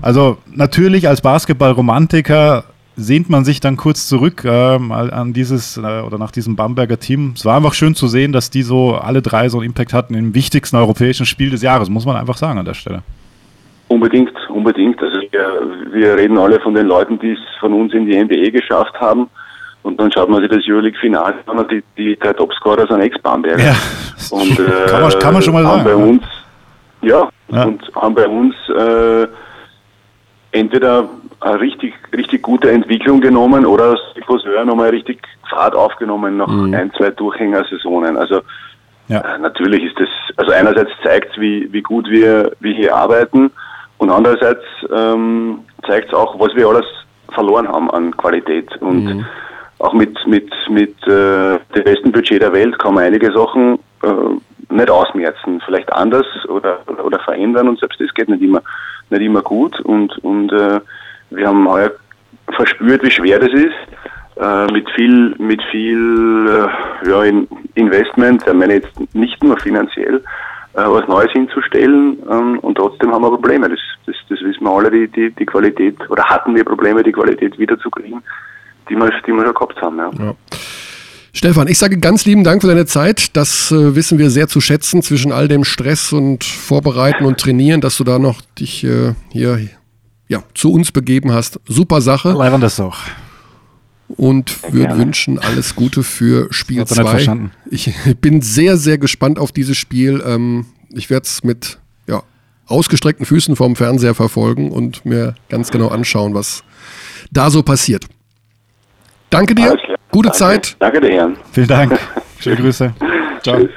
Also natürlich als Basketball-Romantiker sehnt man sich dann kurz zurück ähm, an dieses äh, oder nach diesem Bamberger Team. Es war einfach schön zu sehen, dass die so alle drei so einen Impact hatten im wichtigsten europäischen Spiel des Jahres, muss man einfach sagen an der Stelle. Unbedingt, unbedingt. Also wir, wir reden alle von den Leuten, die es von uns in die NBA geschafft haben. Und dann schaut man sich das Euroleague-Finale an die, die drei Topscorer sind Ex-Bamberger. Ja. Und äh, Kann man- kann man schon mal haben sagen, bei ja. uns, ja, Ja. und haben bei uns äh, entweder eine richtig, richtig gute Entwicklung genommen oder aus Courseur nochmal richtig Fahrt aufgenommen nach ein, zwei Durchhängersaisonen. Also Ja. äh, natürlich ist das, also einerseits zeigt es, wie, wie gut wir, wir hier arbeiten und andererseits ähm, zeigt es auch, was wir alles verloren haben an Qualität. Und auch mit, mit, mit äh, dem besten Budget der Welt kann man einige Sachen äh, nicht ausmerzen, vielleicht anders oder, oder, oder verändern und selbst das geht nicht immer, nicht immer gut. Und, und äh, wir haben heuer verspürt, wie schwer das ist, äh, mit viel, mit viel äh, ja, in Investment, ich meine jetzt nicht nur finanziell, äh, was Neues hinzustellen ähm, und trotzdem haben wir Probleme. Das, das, das wissen wir alle, die, die, die Qualität, oder hatten wir Probleme, die Qualität wiederzukriegen, die wir, die wir schon gehabt haben. Ja. Stefan, ich sage ganz lieben Dank für deine Zeit. Das äh, wissen wir sehr zu schätzen zwischen all dem Stress und Vorbereiten und Trainieren, dass du da noch dich äh, hier ja, zu uns begeben hast. Super Sache. Leibern das auch. und würde gerne. wünschen alles Gute für Spiel hat er nicht 2. verstanden. Ich bin sehr, sehr gespannt auf dieses Spiel. Ähm, ich werde es mit ja, ausgestreckten Füßen vorm Fernseher verfolgen und mir ganz genau anschauen, was da so passiert. Danke dir, gute Danke. Zeit. Danke dir, Herren. Vielen Dank. Schöne Grüße. Ciao. Tschüss.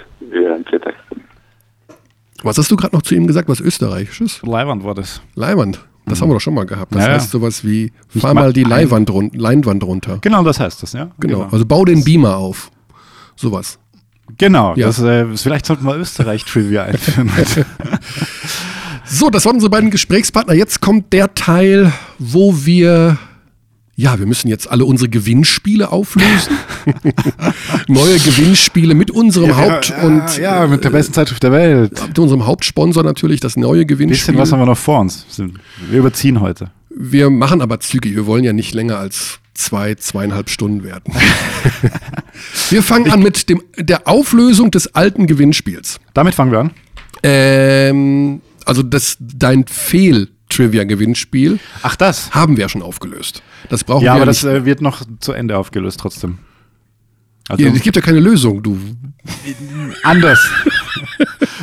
Was hast du gerade noch zu ihm gesagt? Was Österreichisches? Leiwand war das. Leihwand. Das haben wir doch schon mal gehabt. Das Ja, heißt sowas wie, fahr mal mal die ein- Leinwand, run Leinwand runter. Genau, das heißt das, ja. Genau. Also bau den Beamer auf. Sowas. Genau, Ja. das, äh, vielleicht sollten wir Österreich-Trivia einführen. So, das waren unsere beiden Gesprächspartner. Jetzt kommt der Teil, wo wir, ja, wir müssen jetzt alle unsere Gewinnspiele auflösen. Neue Gewinnspiele mit unserem Haupt- und ja, mit der besten Zeitschrift der Welt. mit unserem Hauptsponsor natürlich das neue Gewinnspiel. bisschen was haben wir noch vor uns. Wir überziehen heute. wir machen aber zügig. Wir wollen ja nicht länger als zwei, zweieinhalb Stunden werden. wir fangen an mit dem, der Auflösung des alten Gewinnspiels. Damit fangen wir an. Ähm, also das, dein Fehl-Trivia-Gewinnspiel Ach, das. haben wir ja schon aufgelöst. Das brauchen Ja, wir aber nicht. das äh, wird noch zu Ende aufgelöst trotzdem. Also Ja, es gibt ja keine Lösung, du. anders.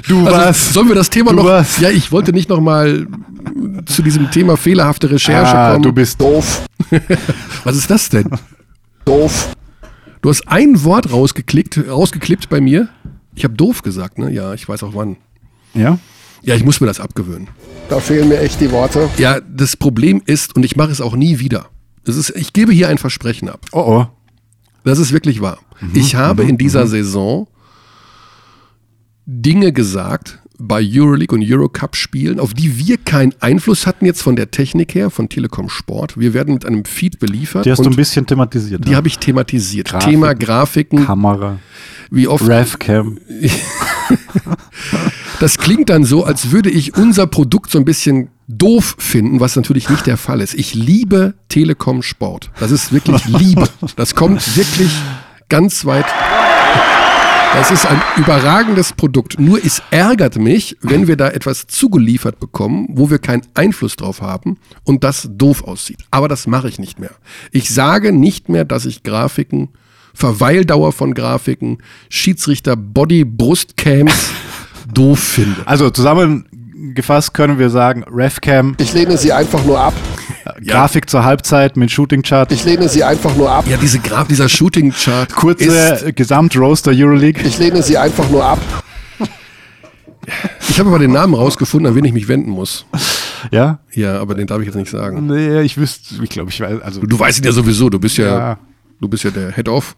Du Also, was? sollen wir das Thema Du noch? was? Ja, ich wollte nicht noch mal zu diesem Thema fehlerhafte Recherche Ah, kommen. du bist doof. Was ist das denn? Doof. Du hast ein Wort rausgeklickt, rausgeklippt bei mir. Ich habe doof gesagt, ne? Ja, ich weiß auch wann. Ja? Ja, ich muss mir das abgewöhnen. Da fehlen mir echt die Worte. Ja, das Problem ist, und ich mache es auch nie wieder. Es ist, ich gebe hier ein Versprechen ab. Oh oh. Das ist wirklich wahr. ich habe in dieser Saison Dinge gesagt bei Euroleague und Eurocup Spielen, auf die wir keinen Einfluss hatten jetzt von der Technik her, von Telekom Sport. Wir werden mit einem Feed beliefert Die hast du ein bisschen thematisiert. die ja. habe ich thematisiert. Grafiken. Thema Grafiken, Kamera. wie oft Revcam. Das klingt dann so, als würde ich unser Produkt so ein bisschen doof finden, was natürlich nicht der Fall ist. Ich liebe Telekom Sport. Das ist wirklich Liebe. Das kommt wirklich ganz weit. Das ist ein überragendes Produkt. Nur es ärgert mich, wenn wir da etwas zugeliefert bekommen, wo wir keinen Einfluss drauf haben und das doof aussieht. Aber das mache ich nicht mehr. Ich sage nicht mehr, dass ich Grafiken, Verweildauer von Grafiken, Schiedsrichter, Body, Brustcams doof finde. Also zusammengefasst können wir sagen, Revcam, Ich lehne sie einfach nur ab. Grafik zur Halbzeit mit Shooting Chart. Ich lehne sie einfach nur ab. Ja, diese Graf, dieser Shooting-Chart Kurze ist, Gesamtroaster Euroleague. Ich lehne sie einfach nur ab. ich habe aber den Namen rausgefunden, an wen ich mich wenden muss. Ja? Ja, aber den darf ich jetzt nicht sagen. Nee, ich wüsste, ich glaube, ich weiß, also Du weißt ihn ja sowieso, du bist ja, Ja. du bist ja der Head-Off.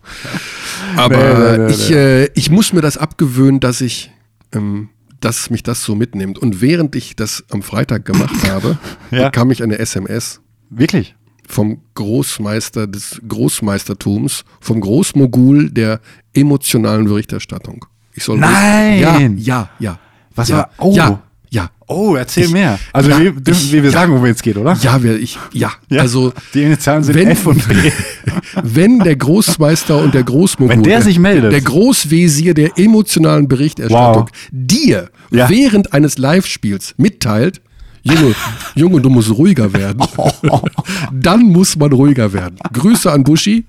Aber Nee, nee, nee, ich, äh, ich muss mir das abgewöhnen, dass ich, ähm, dass mich das so mitnimmt. Und während ich das am Freitag gemacht habe, Ja. bekam ich eine SMS wirklich. vom Großmeister des Großmeistertums, vom Großmogul der emotionalen Berichterstattung. Ich soll Nein! Ja, ja, ja. Was ja, war- oh. Ja, Ja. Oh, erzähl Ich- mehr. Also Ja, wir, ich- wir, wir ja. sagen, worum es geht, oder? Ja, wir, ich, ja. Ja. Also, Die Initialen sind wenn, F und B. wenn der Großmeister und der Großmogul, Wenn der sich meldet. der Großwesir der emotionalen Berichterstattung, Wow. dir Ja. während eines Live-Spiels mitteilt, Junge, Junge, du musst ruhiger werden. Dann muss man ruhiger werden. Grüße an Buschi.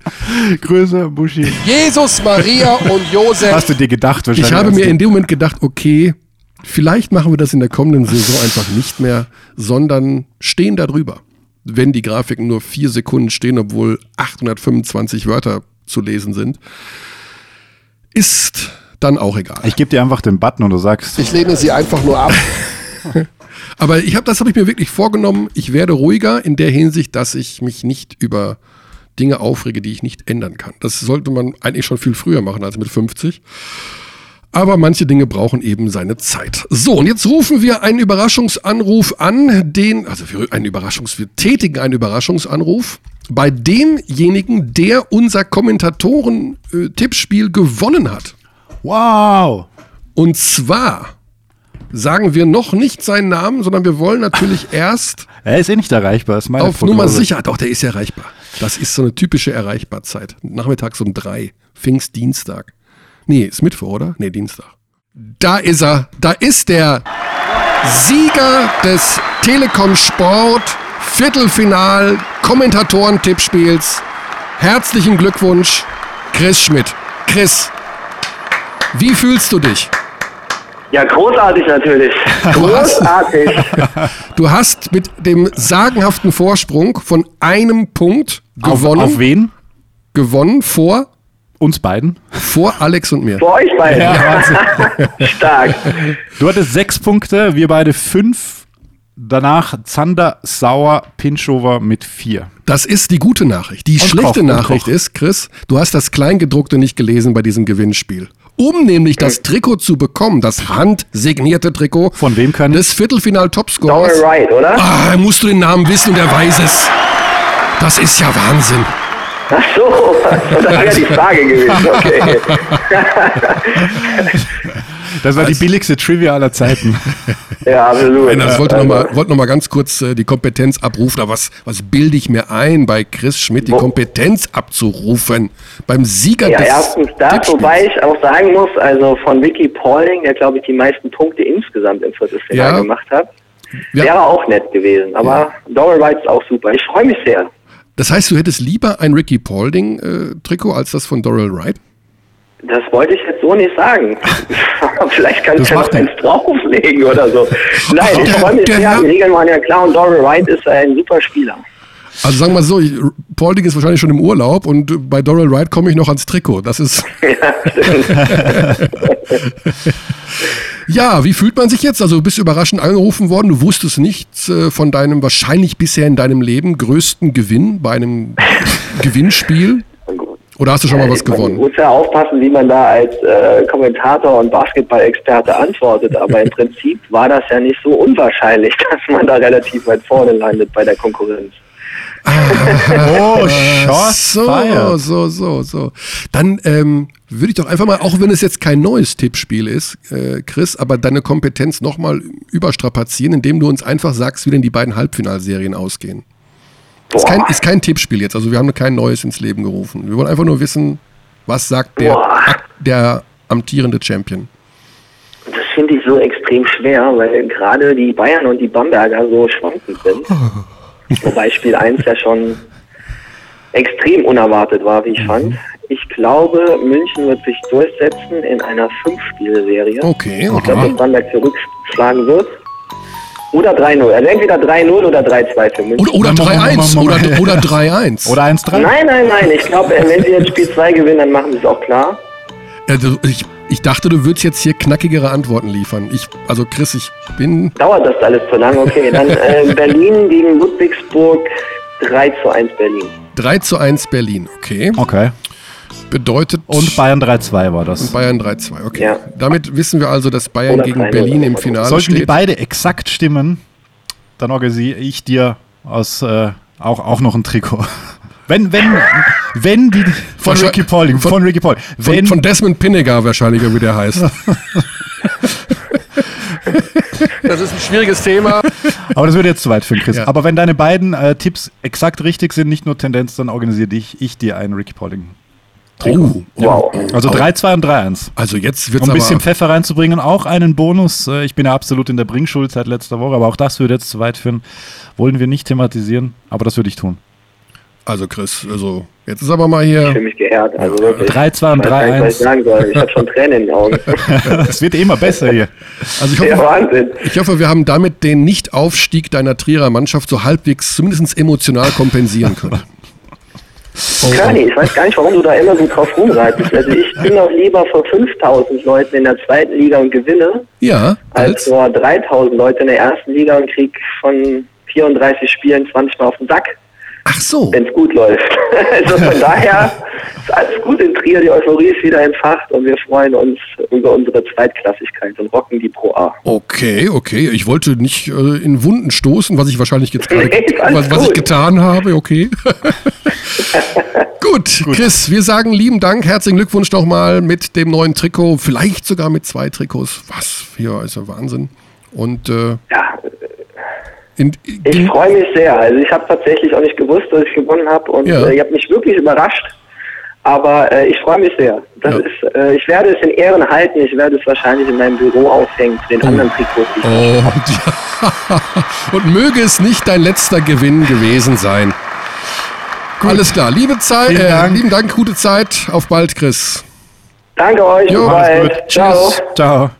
Größe, Buschi. Jesus, Maria und Josef. Hast du dir gedacht wahrscheinlich? Ich habe mir du- in dem Moment gedacht, okay, vielleicht machen wir das in der kommenden Saison einfach nicht mehr, sondern stehen da drüber. Wenn die Grafiken nur vier Sekunden stehen, obwohl 825 Wörter zu lesen sind, ist dann auch egal. Ich gebe dir einfach den Button und du sagst, Ich lehne sie einfach nur ab. Aber ich habe, das habe ich mir wirklich vorgenommen. Ich werde ruhiger in der Hinsicht, dass ich mich nicht über Dinge aufrege, die ich nicht ändern kann. Das sollte man eigentlich schon viel früher machen als mit 50. Aber manche Dinge brauchen eben seine Zeit. So, und jetzt rufen wir einen Überraschungsanruf an, den, also wir, einen Überraschungs, wir tätigen einen Überraschungsanruf bei demjenigen, der unser Kommentatoren-Tippspiel gewonnen hat. wow. Und zwar sagen wir noch nicht seinen Namen, sondern wir wollen natürlich erst Er ist eh nicht erreichbar, ist meine auf Prognose. Nummer sicher. Doch, der ist erreichbar. Das ist so eine typische Erreichbarzeit. Nachmittags um drei. Pfingstdienstag. Nee, ist Mittwoch, oder? Nee, Dienstag. Da ist er. Da ist der Sieger des Telekom Sport Viertelfinal Kommentatoren-Tippspiels. Herzlichen Glückwunsch, Chris Schmidt. Chris, wie fühlst du dich? Ja, großartig natürlich. Großartig. Du hast mit dem sagenhaften Vorsprung von einem Punkt Auf, gewonnen. auf wen? gewonnen vor, Uns beiden. vor Alex und mir. Vor euch beiden. Ja, Stark. Du hattest sechs Punkte, wir beide fünf. Danach Zander, Sauer, Pinschover mit vier. Das ist die gute Nachricht. Die Und schlechte Koch, Nachricht ist, Chris, du hast das Kleingedruckte nicht gelesen bei diesem Gewinnspiel. Um nämlich das Trikot zu bekommen, das handsignierte Trikot Von wem kann ich? des Viertelfinal-Topscorers, All right, oder? ah, musst du den Namen wissen und er weiß es. Das ist ja Wahnsinn. Ach so, das wäre die Frage gewesen. Okay. Das war die billigste Trivia aller Zeiten. Ja, absolut. Nein, das wollte Also, noch mal, wollte noch mal ganz kurz äh, die Kompetenz abrufen. Aber was, was bilde ich mir ein, bei Chris Schmidt die Kompetenz abzurufen? Beim Sieger Ja, des erstens das, wobei ich auch sagen muss, also von Vicky Pauling, der glaube ich die meisten Punkte insgesamt im Viertelfinale Ja. gemacht hat, Ja. wäre auch nett gewesen. Aber Doral Wright ist auch super. Ich freue mich sehr. Das heißt, du hättest lieber ein Ricky Paulding-Trikot als das von Doral Wright? Das wollte ich jetzt so nicht sagen. Vielleicht kannst Das du ja noch eins drauflegen oder so. Nein, ich freue mich sehr. Die Regeln waren ja klar und Doral Wright ist ein super Spieler. Also sagen wir mal so, ich, Paulding ist wahrscheinlich schon im Urlaub und äh, bei Doral Wright komme ich noch ans Trikot. Das ist. ja, wie fühlt man sich jetzt? Also du bist überraschend angerufen worden. Du wusstest nichts äh, von deinem wahrscheinlich bisher in deinem Leben größten Gewinn bei einem Gewinnspiel. Oder hast du schon mal was Man gewonnen? muss ja aufpassen, wie man da als äh, Kommentator und Basketball-Experte antwortet, aber im Prinzip war das ja nicht so unwahrscheinlich, dass man da relativ weit vorne landet bei der Konkurrenz. Oh, so, so, so, so. Dann ähm, würde ich doch einfach mal, auch wenn es jetzt kein neues Tippspiel ist, äh, Chris, aber deine Kompetenz nochmal überstrapazieren, indem du uns einfach sagst, wie denn die beiden Halbfinalserien ausgehen. Ist kein, ist kein Tippspiel jetzt, also wir haben kein neues ins Leben gerufen. Wir wollen einfach nur wissen, was sagt der, der amtierende Champion. Das finde ich so extrem schwer, weil gerade die Bayern und die Bamberger so schwankend sind. Wobei Spiel 1 ja schon extrem unerwartet war, wie ich fand. Ich glaube, München wird sich durchsetzen in einer Fünf-Spiele-Serie. Okay, Ich glaube, okay. dass Bamberg zurückschlagen wird. Oder 3-0. Also entweder 3-0 oder 3-2 für München. Oder, oder Moment, 3-1 Moment, oder, oder 3-1. Oder 1-3? Nein, nein, nein. Ich glaube, wenn sie jetzt Spiel 2 gewinnen, dann machen sie es auch klar. Also ich, ich dachte, du würdest jetzt hier knackigere Antworten liefern. Ich, also Chris, ich bin Dauert das alles zu lange? Okay, dann äh, Berlin gegen Ludwigsburg 3 zu 1 Berlin. 3 zu 1 Berlin, okay. Okay. Bedeutet Und Bayern 3-2 war das. Bayern 3-2, okay. Ja. Damit wissen wir also, dass Bayern Oder gegen 3-0, Berlin im oder so. Finale Sollten die steht. beide exakt stimmen, dann organisiere ich dir aus äh, auch, auch noch ein Trikot. Wenn, wenn, wenn die von Ricky Pauling, von, von- Ricky Pauling, Von, wenn, von Desmond Pinnegar wahrscheinlich, wie der heißt. Das ist ein schwieriges Thema. Aber das würde jetzt zu weit führen, Chris. Ja. Aber wenn deine beiden äh, Tipps exakt richtig sind, nicht nur Tendenz, dann organisiere dich, ich dir einen Ricky Paulding. Oh, Wow. Also 3-2 und 3-1. Also jetzt wird Um es ein bisschen aber... Pfeffer reinzubringen, auch einen Bonus. Äh, Ich bin ja absolut in der Bringschuld seit letzter Woche, aber auch das würde jetzt zu weit führen. Wollen wir nicht thematisieren, aber das würde ich tun. Also Chris, also jetzt ist aber mal Ich hier... fühle mich geehrt. Also wirklich. 3-2 und Ich weiß gar nicht, was ich 3-1. sagen soll. Ich habe schon Tränen in den Augen. Es wird immer besser hier. Also ich Ja, hoffe, Wahnsinn. ich hoffe, wir haben damit den Nicht-Aufstieg deiner Trierer Mannschaft so halbwegs zumindest emotional kompensieren können. Körny, ich weiß gar nicht, warum du da immer so drauf rumreitest. Also ich bin doch lieber vor 5000 Leuten in der zweiten Liga und gewinne, Ja, als als... vor 3000 Leute in der ersten Liga und krieg von 34 Spielen 20 Mal auf den Sack, Ach so. wenn es gut läuft. Also von daher ist alles gut in Trier, die Euphorie ist wieder entfacht und wir freuen uns über unsere Zweitklassigkeit und rocken die Pro A. Okay, okay. Ich wollte nicht äh, in Wunden stoßen, was ich wahrscheinlich jetzt gerade, Nee, was, was ich gut. getan habe. Okay. Gut, Chris, wir sagen lieben Dank, herzlichen Glückwunsch nochmal mit dem neuen Trikot, vielleicht sogar mit zwei Trikots. Was ist ja Wahnsinn. Und äh, Ja, Ich in, freue mich sehr. Also ich habe tatsächlich auch nicht gewusst, dass ich gewonnen habe und Ja. äh, ihr habt mich wirklich überrascht. Aber äh, ich freue mich sehr. Das Ja. ist, äh, ich werde es in Ehren halten. Ich werde es wahrscheinlich in meinem Büro aufhängen zu den anderen Trikots. ich oh, und, ja. und möge es nicht dein letzter Gewinn gewesen sein. Alles klar, liebe Zeit, Vielen äh, Dank. lieben Dank, gute Zeit, auf bald, Chris. Danke euch. Jo, bis bald. gut. Ciao. Ciao.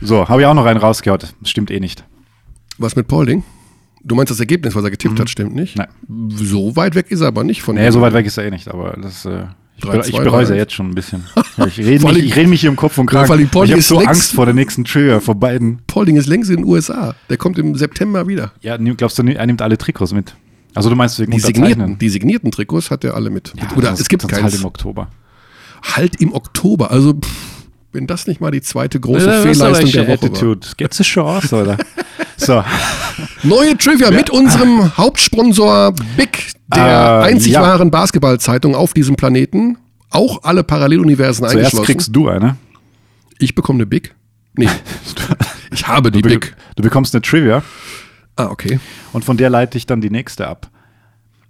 So, habe ich auch noch einen rausgehaut. Das stimmt eh nicht. Was mit Paulding? Du meinst das Ergebnis, was er getippt hat, stimmt nicht? Nein. So weit weg ist er aber nicht von Nee, so weit weg ist er eh nicht, aber das, äh, ich, bereue es ja jetzt schon ein bisschen. Ja, Ich rede mich, ich rede mich hier im Kopf und Ja, Kragen. vor allem ich habe so längst- Angst vor der nächsten Trigger, vor beiden. Paulding ist längst in den USA. Der kommt im September wieder. Ja, glaubst du, er nimmt alle Trikots mit? Also du meinst wegen Die signierten, die signierten Trikots hat er alle mit. Ja, Oder sonst- es gibt keins. halt im Oktober. Halt im Oktober. Also, pff, wenn das nicht mal die zweite große Fehlleistung der Woche war. Attitude. Geht sich schon aus, oder? so. Neue Trivia mit unserem Hauptsponsor Big, der Äh, einzig ja. wahren Basketballzeitung auf diesem Planeten. Auch alle Paralleluniversen Zuerst eingeschlossen. kriegst du eine. ich bekomme eine Big. Nee, ich habe die Du, Big. du bekommst eine Trivia Ah, okay. und von der leite ich dann die nächste ab.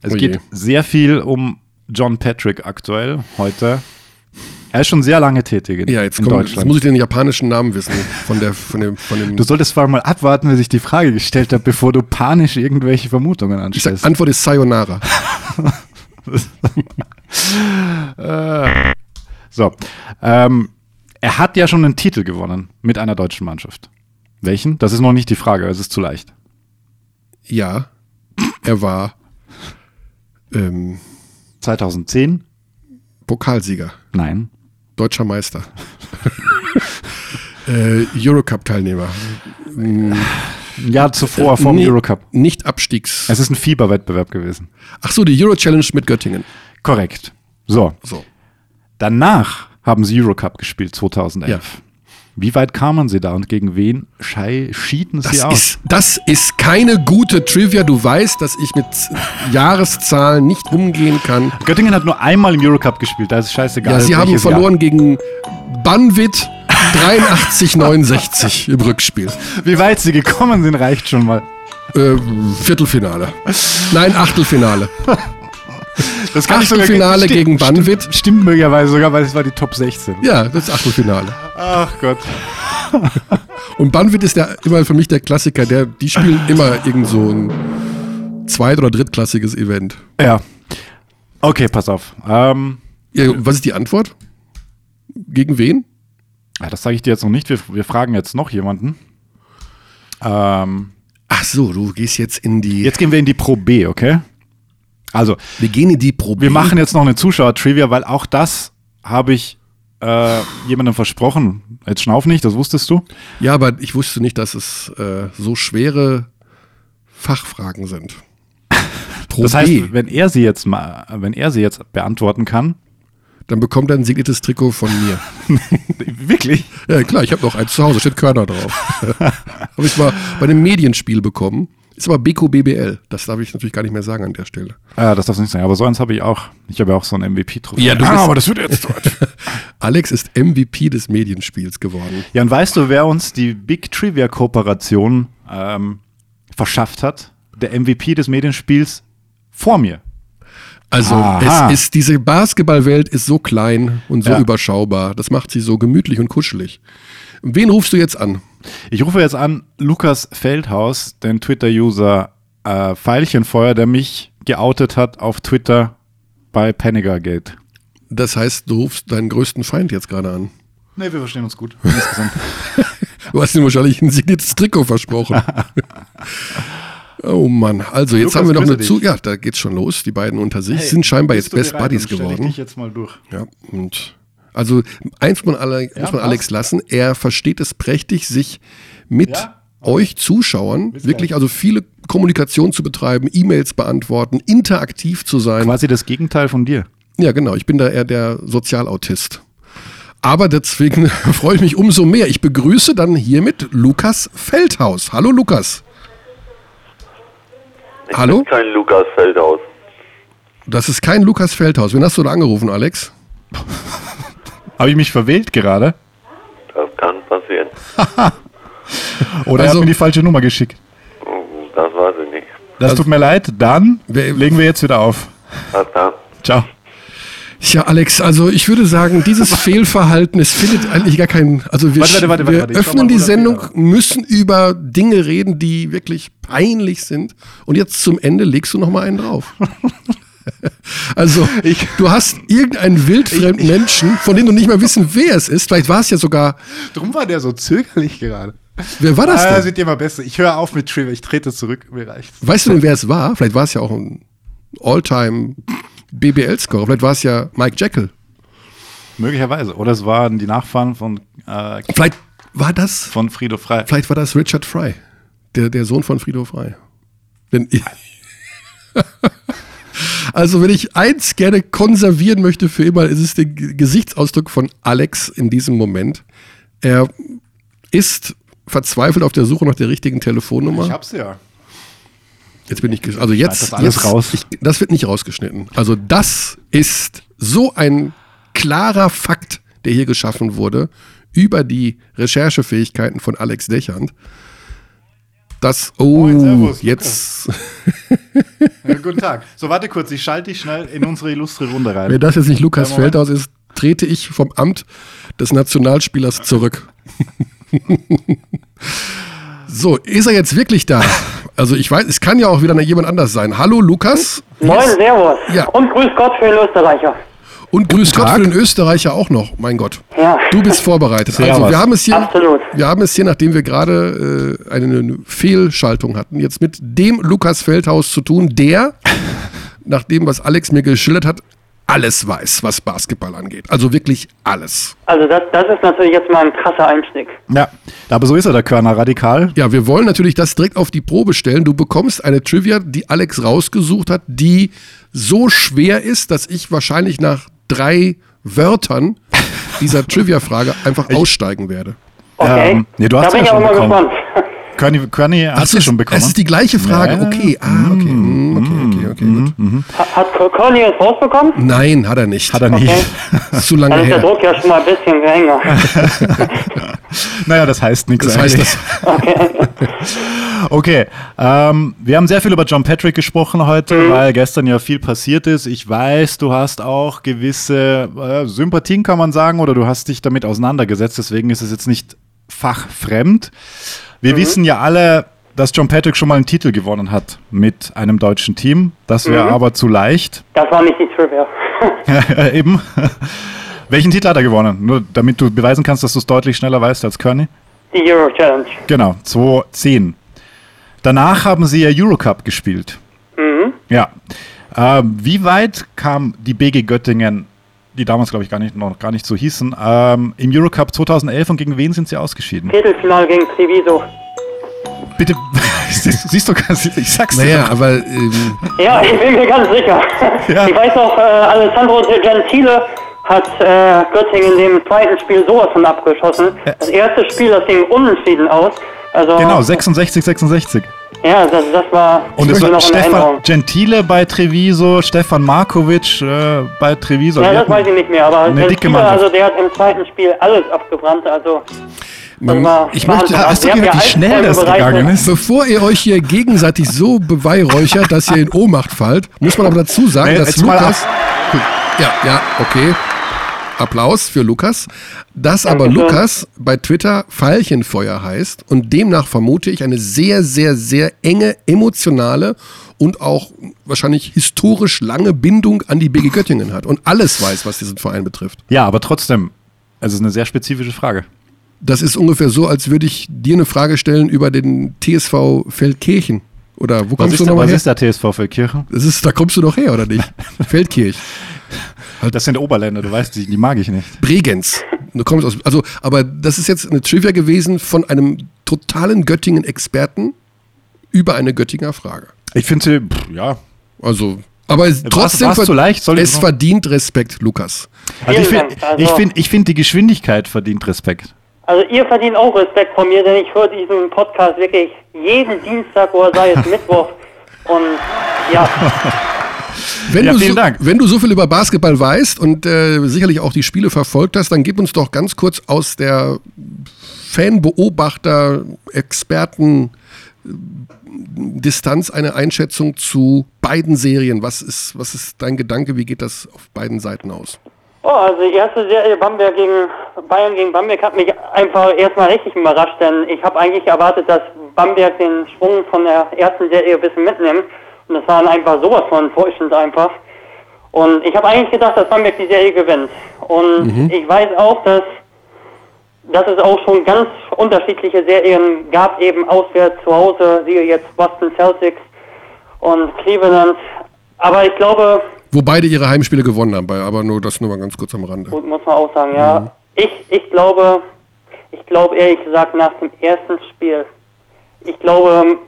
Es Oh je. geht sehr viel um John Patrick aktuell, heute. Er ist schon sehr lange tätig in, Ja, jetzt, in komm, jetzt Deutschland. muss ich den japanischen Namen wissen. Von, der, von dem, von dem Du solltest vor allem mal abwarten, bis ich die Frage gestellt habe, bevor du panisch irgendwelche Vermutungen sag, anstellst. Antwort ist Sayonara. so. Ähm, er hat ja schon einen Titel gewonnen mit einer deutschen Mannschaft. Welchen? Das ist noch nicht die Frage, es ist zu leicht. Ja, er war ähm, 2010? Pokalsieger, Nein. Deutscher Meister, äh, Eurocup-Teilnehmer, Ein Jahr zuvor vom Nee, Eurocup. Nicht Abstiegs. Es ist ein Fieberwettbewerb gewesen. Ach so, die Euro Challenge mit Göttingen. Korrekt. So. So. Danach haben sie Eurocup gespielt, 2011. Ja. Wie weit kamen sie da und gegen wen schieden sie Das aus? ist, das ist keine gute Trivia. Du weißt, dass ich mit Jahreszahlen nicht umgehen kann. Göttingen hat nur einmal im Eurocup gespielt, da ist es scheißegal. Ja, sie haben verloren gegen Banwit 83-69 im Rückspiel. Jahr. Wie weit sie gekommen sind, reicht schon mal. Äh, Viertelfinale. Nein, Achtelfinale. Das Achtelfinale Stimmt, gegen Banwit. Stimmt, stimmt möglicherweise sogar, weil es war die Top 16. Ja, das ist Achtelfinale. Ach Gott. Und Banwit ist der, immer für mich der Klassiker. Der, die spielen immer irgend so ein zweit- oder drittklassiges Event. Ja. Okay, pass auf. Ähm, Ja, was ist die Antwort? Gegen wen? ja, das sage ich dir jetzt noch nicht. Wir, wir fragen jetzt noch jemanden. Ähm, Ach so, du gehst jetzt in die. jetzt gehen wir in die Pro B, okay? Also, wir gehen in die Probe. wir machen jetzt noch eine Zuschauer-Trivia, weil auch das habe ich äh, jemandem versprochen. Jetzt schnauf nicht, das wusstest du. Ja, aber ich wusste nicht, dass es äh, so schwere Fachfragen sind. Pro Das heißt, wenn er sie jetzt mal, wenn er sie jetzt beantworten kann, Dann bekommt er ein signiertes Trikot von mir. wirklich? Ja, klar, ich habe noch eins zu Hause, steht Körner drauf. habe ich mal bei einem Medienspiel bekommen. Ist aber Beko BBL. Das darf ich natürlich gar nicht mehr sagen an der Stelle. Ja, das darf nicht sein. Aber so eins habe ich auch. Ich habe ja auch so ein MVP-Trophäe. Ja, du ah, aber das wird jetzt deutsch. Alex ist MVP des Medienspiels geworden. Ja, und weißt du, wer uns die Big Trivia Kooperation ähm, verschafft hat? Der MVP des Medienspiels vor mir. Also Aha. es ist diese Basketballwelt ist so klein und so Ja. überschaubar. Das macht sie so gemütlich und kuschelig. Wen rufst du jetzt an? Ich rufe jetzt an Lukas Feldhaus, den Twitter-User äh, Veilchenfeuer, der mich geoutet hat auf Twitter bei Panigergate. Das heißt, du rufst deinen größten Feind jetzt gerade an. Ne, wir verstehen uns gut. Du hast ihm wahrscheinlich ein signiertes Trikot versprochen. oh Mann, also jetzt Lukas, haben wir noch eine dich. Zu. Ja, da geht's schon los. Die beiden unter sich Hey, sind scheinbar jetzt Best? Buddies stell geworden. Ich jetzt mal durch. Ja, und also eins muss man, alle, muss man passt. Alex lassen, er versteht es prächtig, sich mit Ja? euch Zuschauern wirklich also viele Kommunikation zu betreiben, E-Mails beantworten, interaktiv zu sein. Quasi das Gegenteil von dir. Ja, genau, ich bin da eher der Sozialautist. Aber deswegen freue ich mich umso mehr. Ich begrüße dann hiermit Lukas Feldhaus. Hallo Lukas. Hallo? Kein Lukas Feldhaus. Das ist kein Lukas Feldhaus. Wen hast du da angerufen, Alex? Habe ich mich verwählt gerade? Das kann passieren. Oder er Also- hat mir die falsche Nummer geschickt? Das weiß ich nicht. Das Also- tut mir leid. Dann legen wir jetzt wieder auf. Was da? Ciao. Tja, Alex, also ich würde sagen, dieses Fehlverhalten, es findet eigentlich gar keinen. Also wir, Warte, warte, warte, wir öffnen die Sendung, müssen über Dinge reden, die wirklich peinlich sind. Und jetzt zum Ende legst du noch mal einen drauf. Also, du hast irgendeinen wildfremden Menschen, von dem du nicht mal wissen, wer es ist. Vielleicht war es ja sogar. Drum war der so zögerlich gerade. Wer war das Ah, denn? wird immer besser. Ich höre auf mit Trivia. Ich trete zurück. Mir reicht's. Weißt du denn, wer es war? Vielleicht war es ja auch ein All-Time BBL-Scorer. Vielleicht war es ja Mike Jekyll. Möglicherweise. Oder es waren die Nachfahren von, äh, Vielleicht war das von Frido Frei. Vielleicht war das Richard Fry, der, der Sohn von Frido Fry. Denn also, wenn ich eins gerne konservieren möchte für immer, ist es der Gesichtsausdruck von Alex in diesem Moment. Er ist verzweifelt auf der Suche nach der richtigen Telefonnummer. Ich hab's ja. Jetzt bin ich, also jetzt, das jetzt raus. Ich, das wird nicht rausgeschnitten. Also das ist so ein klarer Fakt, der hier geschaffen wurde über die Recherchefähigkeiten von Alex Dechand. Das, oh, Moin, servus, jetzt, Ja, guten Tag. So, warte kurz. Ich schalte dich schnell in unsere illustre Runde rein. wenn das jetzt nicht Lukas Ja. Feldhaus ist, trete ich vom Amt des Nationalspielers zurück. so, ist er jetzt wirklich da? Also ich weiß, es kann ja auch wieder jemand anders sein. Hallo Lukas. Moin, Servus. Ja. Und grüß Gott für den Österreicher. Und grüß Gott für den Österreicher auch noch, mein Gott. Ja. Du bist vorbereitet. Also wir haben es hier, Absolut. wir haben es hier, nachdem wir gerade äh, eine Fehlschaltung hatten, jetzt mit dem Lukas Feldhaus zu tun, der, nach dem, was Alex mir geschildert hat, alles weiß, was Basketball angeht. Also wirklich alles. Also das, das ist natürlich jetzt mal ein krasser Einstieg. Ja, aber so ist er, der Körner, radikal. Ja, wir wollen natürlich das direkt auf die Probe stellen. Du bekommst eine Trivia, die Alex rausgesucht hat, die so schwer ist, dass ich wahrscheinlich nach drei Wörtern dieser Trivia-Frage einfach aussteigen werde. Okay. Ähm, nee, du hast da bin ja ich schon bekommen. gespannt. Körny, Körny hast du ist, schon bekommen. Es ist die gleiche Frage. Ja. Okay, ah, okay, mm, okay, okay, okay, gut. Ha- Hat Conny es rausbekommen? Nein, hat er nicht. Hat er nicht. Okay. Zu lange Dann ist der her. Druck ja schon mal ein bisschen geringer. Naja, das heißt nichts. Das heißt, das, Okay, ähm, wir haben sehr viel über John Patrick gesprochen heute, weil gestern ja viel passiert ist. Ich weiß, du hast auch gewisse äh, Sympathien, kann man sagen, oder du hast dich damit auseinandergesetzt. Deswegen ist es jetzt nicht fachfremd. Wir wissen ja alle, dass John Patrick schon mal einen Titel gewonnen hat mit einem deutschen Team. Das wäre aber zu leicht. Das war nicht die Trivia. Eben. Welchen Titel hat er gewonnen? Nur damit du beweisen kannst, dass du es deutlich schneller weißt als Kearney. Die Euro Challenge. Genau, 2010. Danach haben sie ja Eurocup gespielt. Mhm. Ja. Ähm, wie weit kam die BG Göttingen, die damals glaube ich gar nicht, noch gar nicht so hießen, ähm, im Eurocup 2011 und gegen wen sind sie ausgeschieden? Viertelfinale gegen Treviso. Bitte, siehst, du, ich sag's dir. naja, aber ähm, Ja, ich bin mir ganz sicher. Ja. Ich weiß noch, äh, Alessandro De Gentile hat äh, Göttingen in dem zweiten Spiel sowas von abgeschossen. Das erste Spiel, das ging unentschieden aus. Also, Genau, 66, 66. Ja, das, das war Und es war Stefan. Gentile bei Treviso, Stefan Markovic äh, bei Treviso. Ja, Wir das weiß ich nicht mehr, aber eine der dicke Mannschaft. also der hat im zweiten Spiel alles abgebrannt, also Man, war ich möchte. Hast du haben gehört, wie schnell das gegangen ist? Bevor ihr euch hier gegenseitig so beweihräuchert, dass ihr in Ohnmacht fallt, muss man aber dazu sagen, Nee, dass mal Lukas. Ja, ja, okay. Applaus für Lukas. Dass aber Dankeschön. Lukas bei Twitter Veilchenfeuer heißt und demnach vermute ich eine sehr, sehr, sehr enge, emotionale und auch wahrscheinlich historisch lange Bindung an die BG Göttingen hat und alles weiß, was diesen Verein betrifft. Ja, aber trotzdem, es ist eine sehr spezifische Frage. Das ist ungefähr so, als würde ich dir eine Frage stellen über den TSV Feldkirchen. Oder wo Was kommst du nochmal was her? ist der TSV Feldkirchen? Das ist, da kommst du doch her, oder nicht? Feldkirch. Das sind Oberländer, du weißt, die, die mag ich nicht. Bregenz. Du kommst aus, also, aber das ist jetzt eine Trivia gewesen von einem totalen Göttingen-Experten über eine Göttinger Frage. Ich finde sie, pff, ja. Also, aber es- trotzdem, war's zu leicht? Soll ich es noch- verdient Respekt, Lukas. Also ich finde. Also- ich find, ich find, die Geschwindigkeit verdient Respekt. Also ihr verdient auch Respekt von mir, denn ich höre diesen Podcast wirklich jeden Dienstag oder sei es Mittwoch. Und ja, Wenn, Ja, du vielen so, Dank. wenn du so viel über Basketball weißt und äh, sicherlich auch die Spiele verfolgt hast, dann gib uns doch ganz kurz aus der Fan-Beobachter, Experten, äh, Distanz eine Einschätzung zu beiden Serien. Was ist, was ist dein Gedanke? Wie geht das auf beiden Seiten aus? oh, also die erste Serie Bamberg gegen Bayern gegen Bamberg hat mich einfach erstmal richtig überrascht, denn ich habe eigentlich erwartet, dass Bamberg den Schwung von der ersten Serie ein bisschen mitnimmt. Und das war dann einfach sowas von enttäuschend einfach. Und ich habe eigentlich gedacht, dass Bamberg die Serie gewinnt. Und ich weiß auch, dass, dass es auch schon ganz unterschiedliche Serien gab, eben auswärts zu Hause, siehe jetzt Boston Celtics und Cleveland. Aber ich glaube, Wo beide ihre Heimspiele gewonnen haben, bei- aber nur das nur mal ganz kurz am Rande. Gut, muss man auch sagen, ja. Ich, ich glaube, ich glaube ehrlich gesagt nach dem ersten Spiel, ich glaube,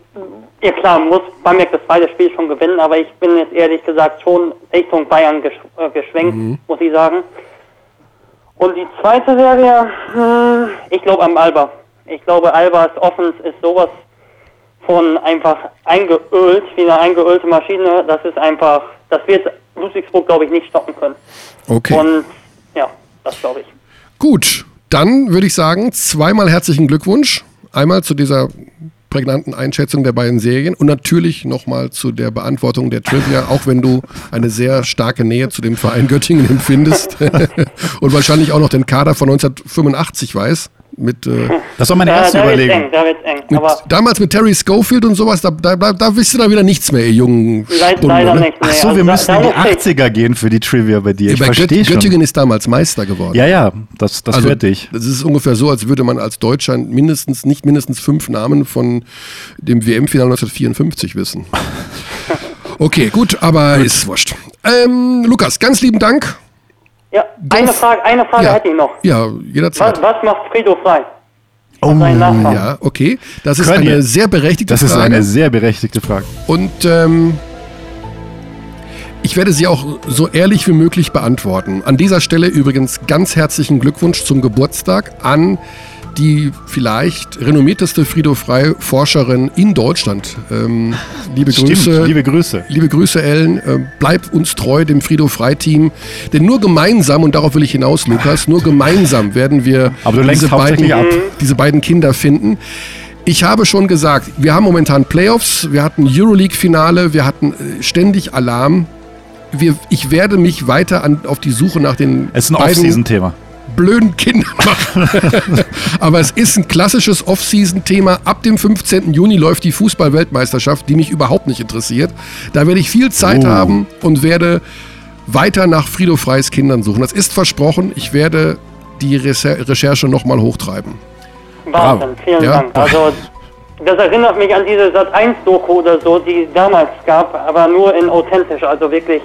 ja klar, muss Bamberg das zweite Spiel schon gewinnen, aber ich bin jetzt ehrlich gesagt schon Richtung Bayern gesch äh, geschwenkt, muss ich sagen. Und die zweite Serie, hm, ich glaube am Alba. Ich glaube, Albas Offense ist sowas von einfach eingeölt, wie eine eingeölte Maschine. Das ist einfach, das wird Ludwigsburg, glaube ich, nicht stoppen können. Okay. Und ja, das glaube ich. Gut, dann würde ich sagen, zweimal herzlichen Glückwunsch. Einmal zu dieser prägnanten Einschätzung der beiden Serien und natürlich nochmal zu der Beantwortung der Trivia, auch wenn du eine sehr starke Nähe zu dem Verein Göttingen empfindest und wahrscheinlich auch noch den Kader von 1985 weiß. Mit, äh, Das war meine Da, erste da wird's Überlegung. eng, da wird's eng. mit, damals mit Terry Schofield und sowas, da, da, da, da wisst ihr dann wieder nichts mehr, ihr jungen Stunden, leider nicht. Ach so, Also wir da- müssen da in die musste ich- 80er gehen für die Trivia bei dir. Ich Bei Gött verstehe schon. Göttingen ist damals Meister geworden. Ja, ja, das, das Also, hörte ich. Das ist ungefähr so, als würde man als Deutscher mindestens, nicht mindestens fünf Namen von dem WM-Finale 1954 wissen. Okay, gut, aber ist wurscht. Ähm, Lukas, ganz lieben Dank. Ja, eine Frage, eine Frage Ja. hätte ich noch. Ja, jederzeit. Was, was macht Frido frei? Oh, Sein Nachbar. Ja, okay. Das ist Können eine sehr berechtigte Das ist Frage. eine sehr berechtigte Frage. Und ähm, ich werde sie auch so ehrlich wie möglich beantworten. An dieser Stelle übrigens ganz herzlichen Glückwunsch zum Geburtstag an die vielleicht renommierteste Frido Frei Forscherin in Deutschland. Ähm, liebe Stimmt, Grüße. liebe Grüße. Liebe Grüße, Ellen. Äh, bleib uns treu, dem Frido Frei-Team. Denn nur gemeinsam, und darauf will ich hinaus, Lukas, nur gemeinsam werden wir diese, beiden, diese beiden Kinder finden. Ich habe schon gesagt, wir haben momentan Playoffs, wir hatten Euroleague-Finale, wir hatten äh, ständig Alarm. Wir, ich werde mich weiter an, auf die Suche nach den Es ist ein Off-Season-Thema. Blöden Kindern machen. Aber es ist ein klassisches Off-Season-Thema. Ab dem 15. Juni läuft die Fußball-Weltmeisterschaft, die mich überhaupt nicht interessiert. Da werde ich viel Zeit Oh. haben und werde weiter nach Frido Freis Kindern suchen. Das ist versprochen. Ich werde die Recher- Recherche nochmal hochtreiben. Wahnsinn, vielen Ja. Dank. Also, das erinnert mich an diese Sat1-Doku oder so, die es damals gab, aber nur in authentisch, also wirklich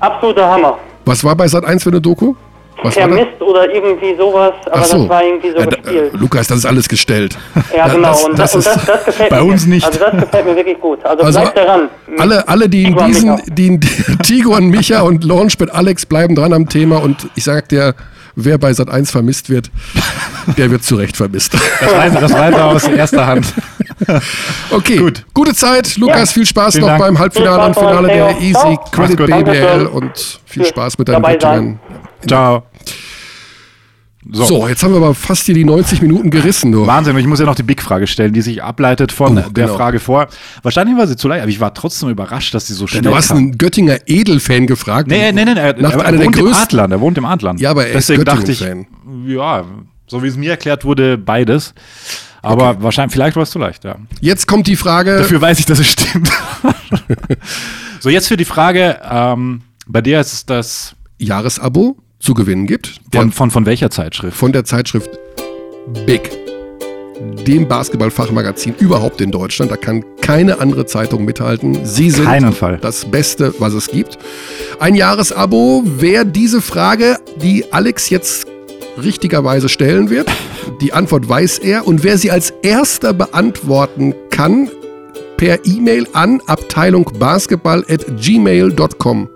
absoluter Hammer. Was war bei Sat1 für eine Doku? Was? Vermisst oder irgendwie sowas, aber so. das war irgendwie so Ja, da, gespielt. äh, Lukas, das ist alles gestellt. Ja, Da- genau. das- und das das, und ist- das, das gefällt bei mir. uns nicht. Also das gefällt mir wirklich gut. Also, Also bleibt daran. Alle, alle die in diesen, Micha. die in Tigo und Micha und Launchpad Alex bleiben dran am Thema und ich sag dir, wer bei Sat 1 vermisst wird, der wird zu Recht vermisst. Das weiß, das weiß er aus erster Hand. Okay, Gut. gute Zeit. Lukas, Ja. viel Spaß Vielen noch Dank. beim Halbfinale und Finale der. Easy Ciao. Credit. BBL und viel Spaß mit deinen dabei. Ciao. So. jetzt haben wir aber fast hier die 90 Minuten gerissen. Du. Wahnsinn, ich muss ja noch die Big-Frage stellen, die sich ableitet von Oh, der genau. Frage vor. Wahrscheinlich war sie zu leicht, aber ich war trotzdem überrascht, dass sie so schnell Du hast kam. einen Göttinger Edelfan gefragt. Nee, nee, nee, nee. Nach er, einer der wohnt im größten- Adlern, er wohnt im Adlern. Ja, aber er ist Deswegen dachte ich, ja, so wie es mir erklärt wurde, beides. Aber wahrscheinlich, vielleicht war es zu leicht, ja. Jetzt kommt die Frage. Dafür weiß ich, dass es stimmt. so, jetzt für die Frage, ähm, bei dir ist es das Jahresabo zu gewinnen gibt. von, Der, von, von welcher Zeitschrift? von der Zeitschrift Big. Dem Basketballfachmagazin überhaupt in Deutschland. Da kann keine andere Zeitung mithalten. Sie sind Keinen Fall. das Beste, was es gibt. Ein Jahresabo, wer diese Frage, die Alex jetzt richtigerweise stellen wird, die Antwort weiß er. Und wer sie als erster beantworten kann, per E-Mail an abteilungbasketball.gmail.com.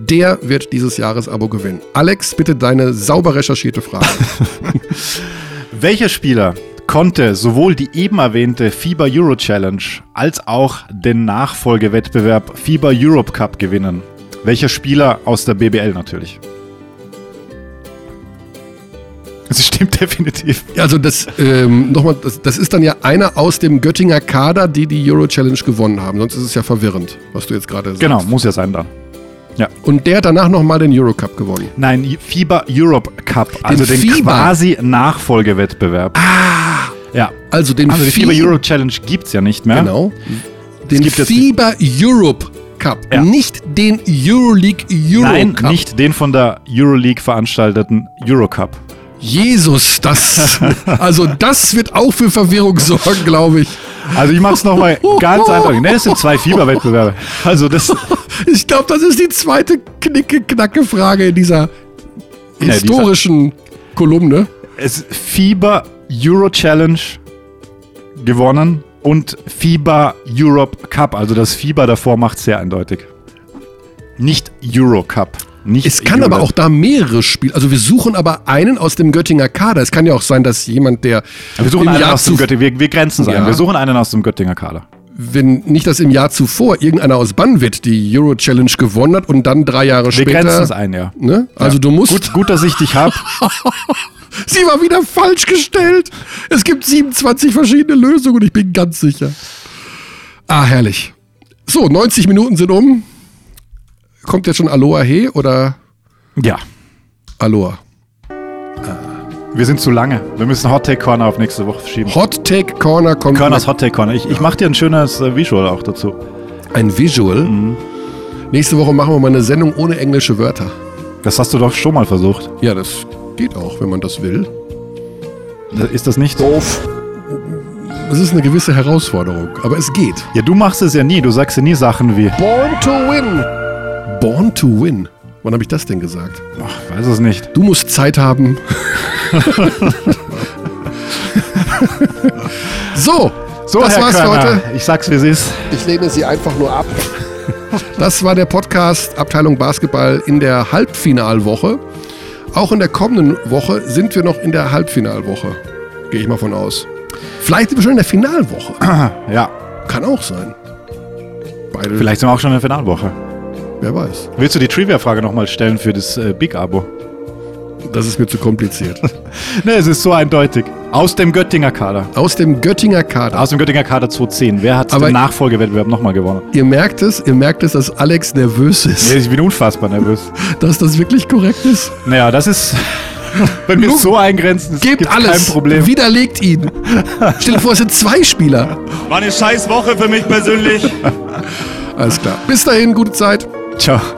Der wird dieses Jahresabo gewinnen. Alex, bitte deine sauber recherchierte Frage. Welcher Spieler konnte sowohl die eben erwähnte FIBA Euro Challenge als auch den Nachfolgewettbewerb FIBA Europe Cup gewinnen? Welcher Spieler aus der BBL natürlich? Das stimmt definitiv. Also das, ähm, nochmal, das, das ist dann ja einer aus dem Göttinger Kader, die die Euro Challenge gewonnen haben. Sonst ist es ja verwirrend, was du jetzt gerade sagst. Genau, muss ja sein dann. Und der hat danach nochmal den Euro Cup gewonnen. Nein, FIBA Europe Cup, also den, FIBA. quasi Nachfolgewettbewerb. Ah! Ja, Also den also die FIBA Fi- Euro Challenge gibt es ja nicht mehr. Genau. Den gibt FIBA Europe Cup. Ja. Nicht den Euroleague Euro Nein, Cup. nicht den von der Euroleague veranstalteten Eurocup. Jesus, das. also das wird auch für Verwirrung sorgen, glaube ich. Also ich mach's nochmal ganz einfach. Ne, es sind zwei Fieberwettbewerbe. Also das, Ich glaube, das ist die zweite Knicke-Knacke-Frage in dieser dieser- historischen Kolumne. es FIBA Euro Challenge gewonnen und FIBA Europe Cup. Also das FIBA davor macht sehr eindeutig. Nicht Euro Cup. Nicht Es kann aber auch da mehrere Spiele. Also wir suchen aber einen aus dem Göttinger Kader. Es kann ja auch sein, dass jemand, der Wir suchen einen Jahr aus dem Göttingen. Wir, wir grenzen es Ja. ein. Wir suchen einen aus dem Göttinger Kader. wenn nicht das im Jahr zuvor irgendeiner aus Banwit die Euro Challenge gewonnen hat und dann drei Jahre Wir später. grenzen es ein, ja. Ne? Also Ja. du musst. Gut, gut, dass ich dich hab. Sie war wieder falsch gestellt. Es gibt 27 verschiedene Lösungen ich bin ganz sicher. Ah, herrlich. So, 90 Minuten sind um. Kommt jetzt schon Aloha He oder Ja. Aloha? Wir sind zu lange. Wir müssen Hot Take Corner auf nächste Woche verschieben. Hot Take Corner kommt. Körners Hot Take Corner. Ich, ich mache dir ein schönes äh, Visual auch dazu. Ein Visual. Mhm. Nächste Woche machen wir mal eine Sendung ohne englische Wörter. Das hast du doch schon mal versucht. Ja, das geht auch, wenn man das will. Ist das nicht? Doof. Es ist eine gewisse Herausforderung, aber es geht. Ja, du machst es ja nie. Du sagst ja nie Sachen wie. Born to win. Born to win. Wann habe ich das denn gesagt? Ach, weiß es nicht. Du musst Zeit haben. so, So, das Herr war's für Körner, heute. Ich sag's, wie es ist. Ich lehne sie einfach nur ab. Das war der Podcast Abteilung Basketball in der Halbfinalwoche. Auch in der kommenden Woche sind wir noch in der Halbfinalwoche. Gehe ich mal von aus. Vielleicht sind wir schon in der Finalwoche. Ja, Kann auch sein. Beide, vielleicht sind wir auch schon in der Finalwoche. Wer weiß. Willst du die Trivia-Frage nochmal stellen für das äh, Big-Abo? Das ist mir zu kompliziert. Ne, es ist so eindeutig. Aus dem Göttinger Kader. Aus dem Göttinger Kader. Aus dem Göttinger Kader 210. Wer hat Aber- den Nachfolgewettbewerb nochmal gewonnen? Ihr merkt es, ihr merkt es, dass Alex nervös ist, Nee, ich bin unfassbar nervös. dass das wirklich korrekt ist. Naja, das ist. Wenn wir es so eingrenzen, Gebt gibt alles. kein Problem. Widerlegt ihn. Stell dir vor, es sind zwei Spieler. War eine scheiß Woche für mich persönlich. Alles klar. Bis dahin, gute Zeit. Ciao.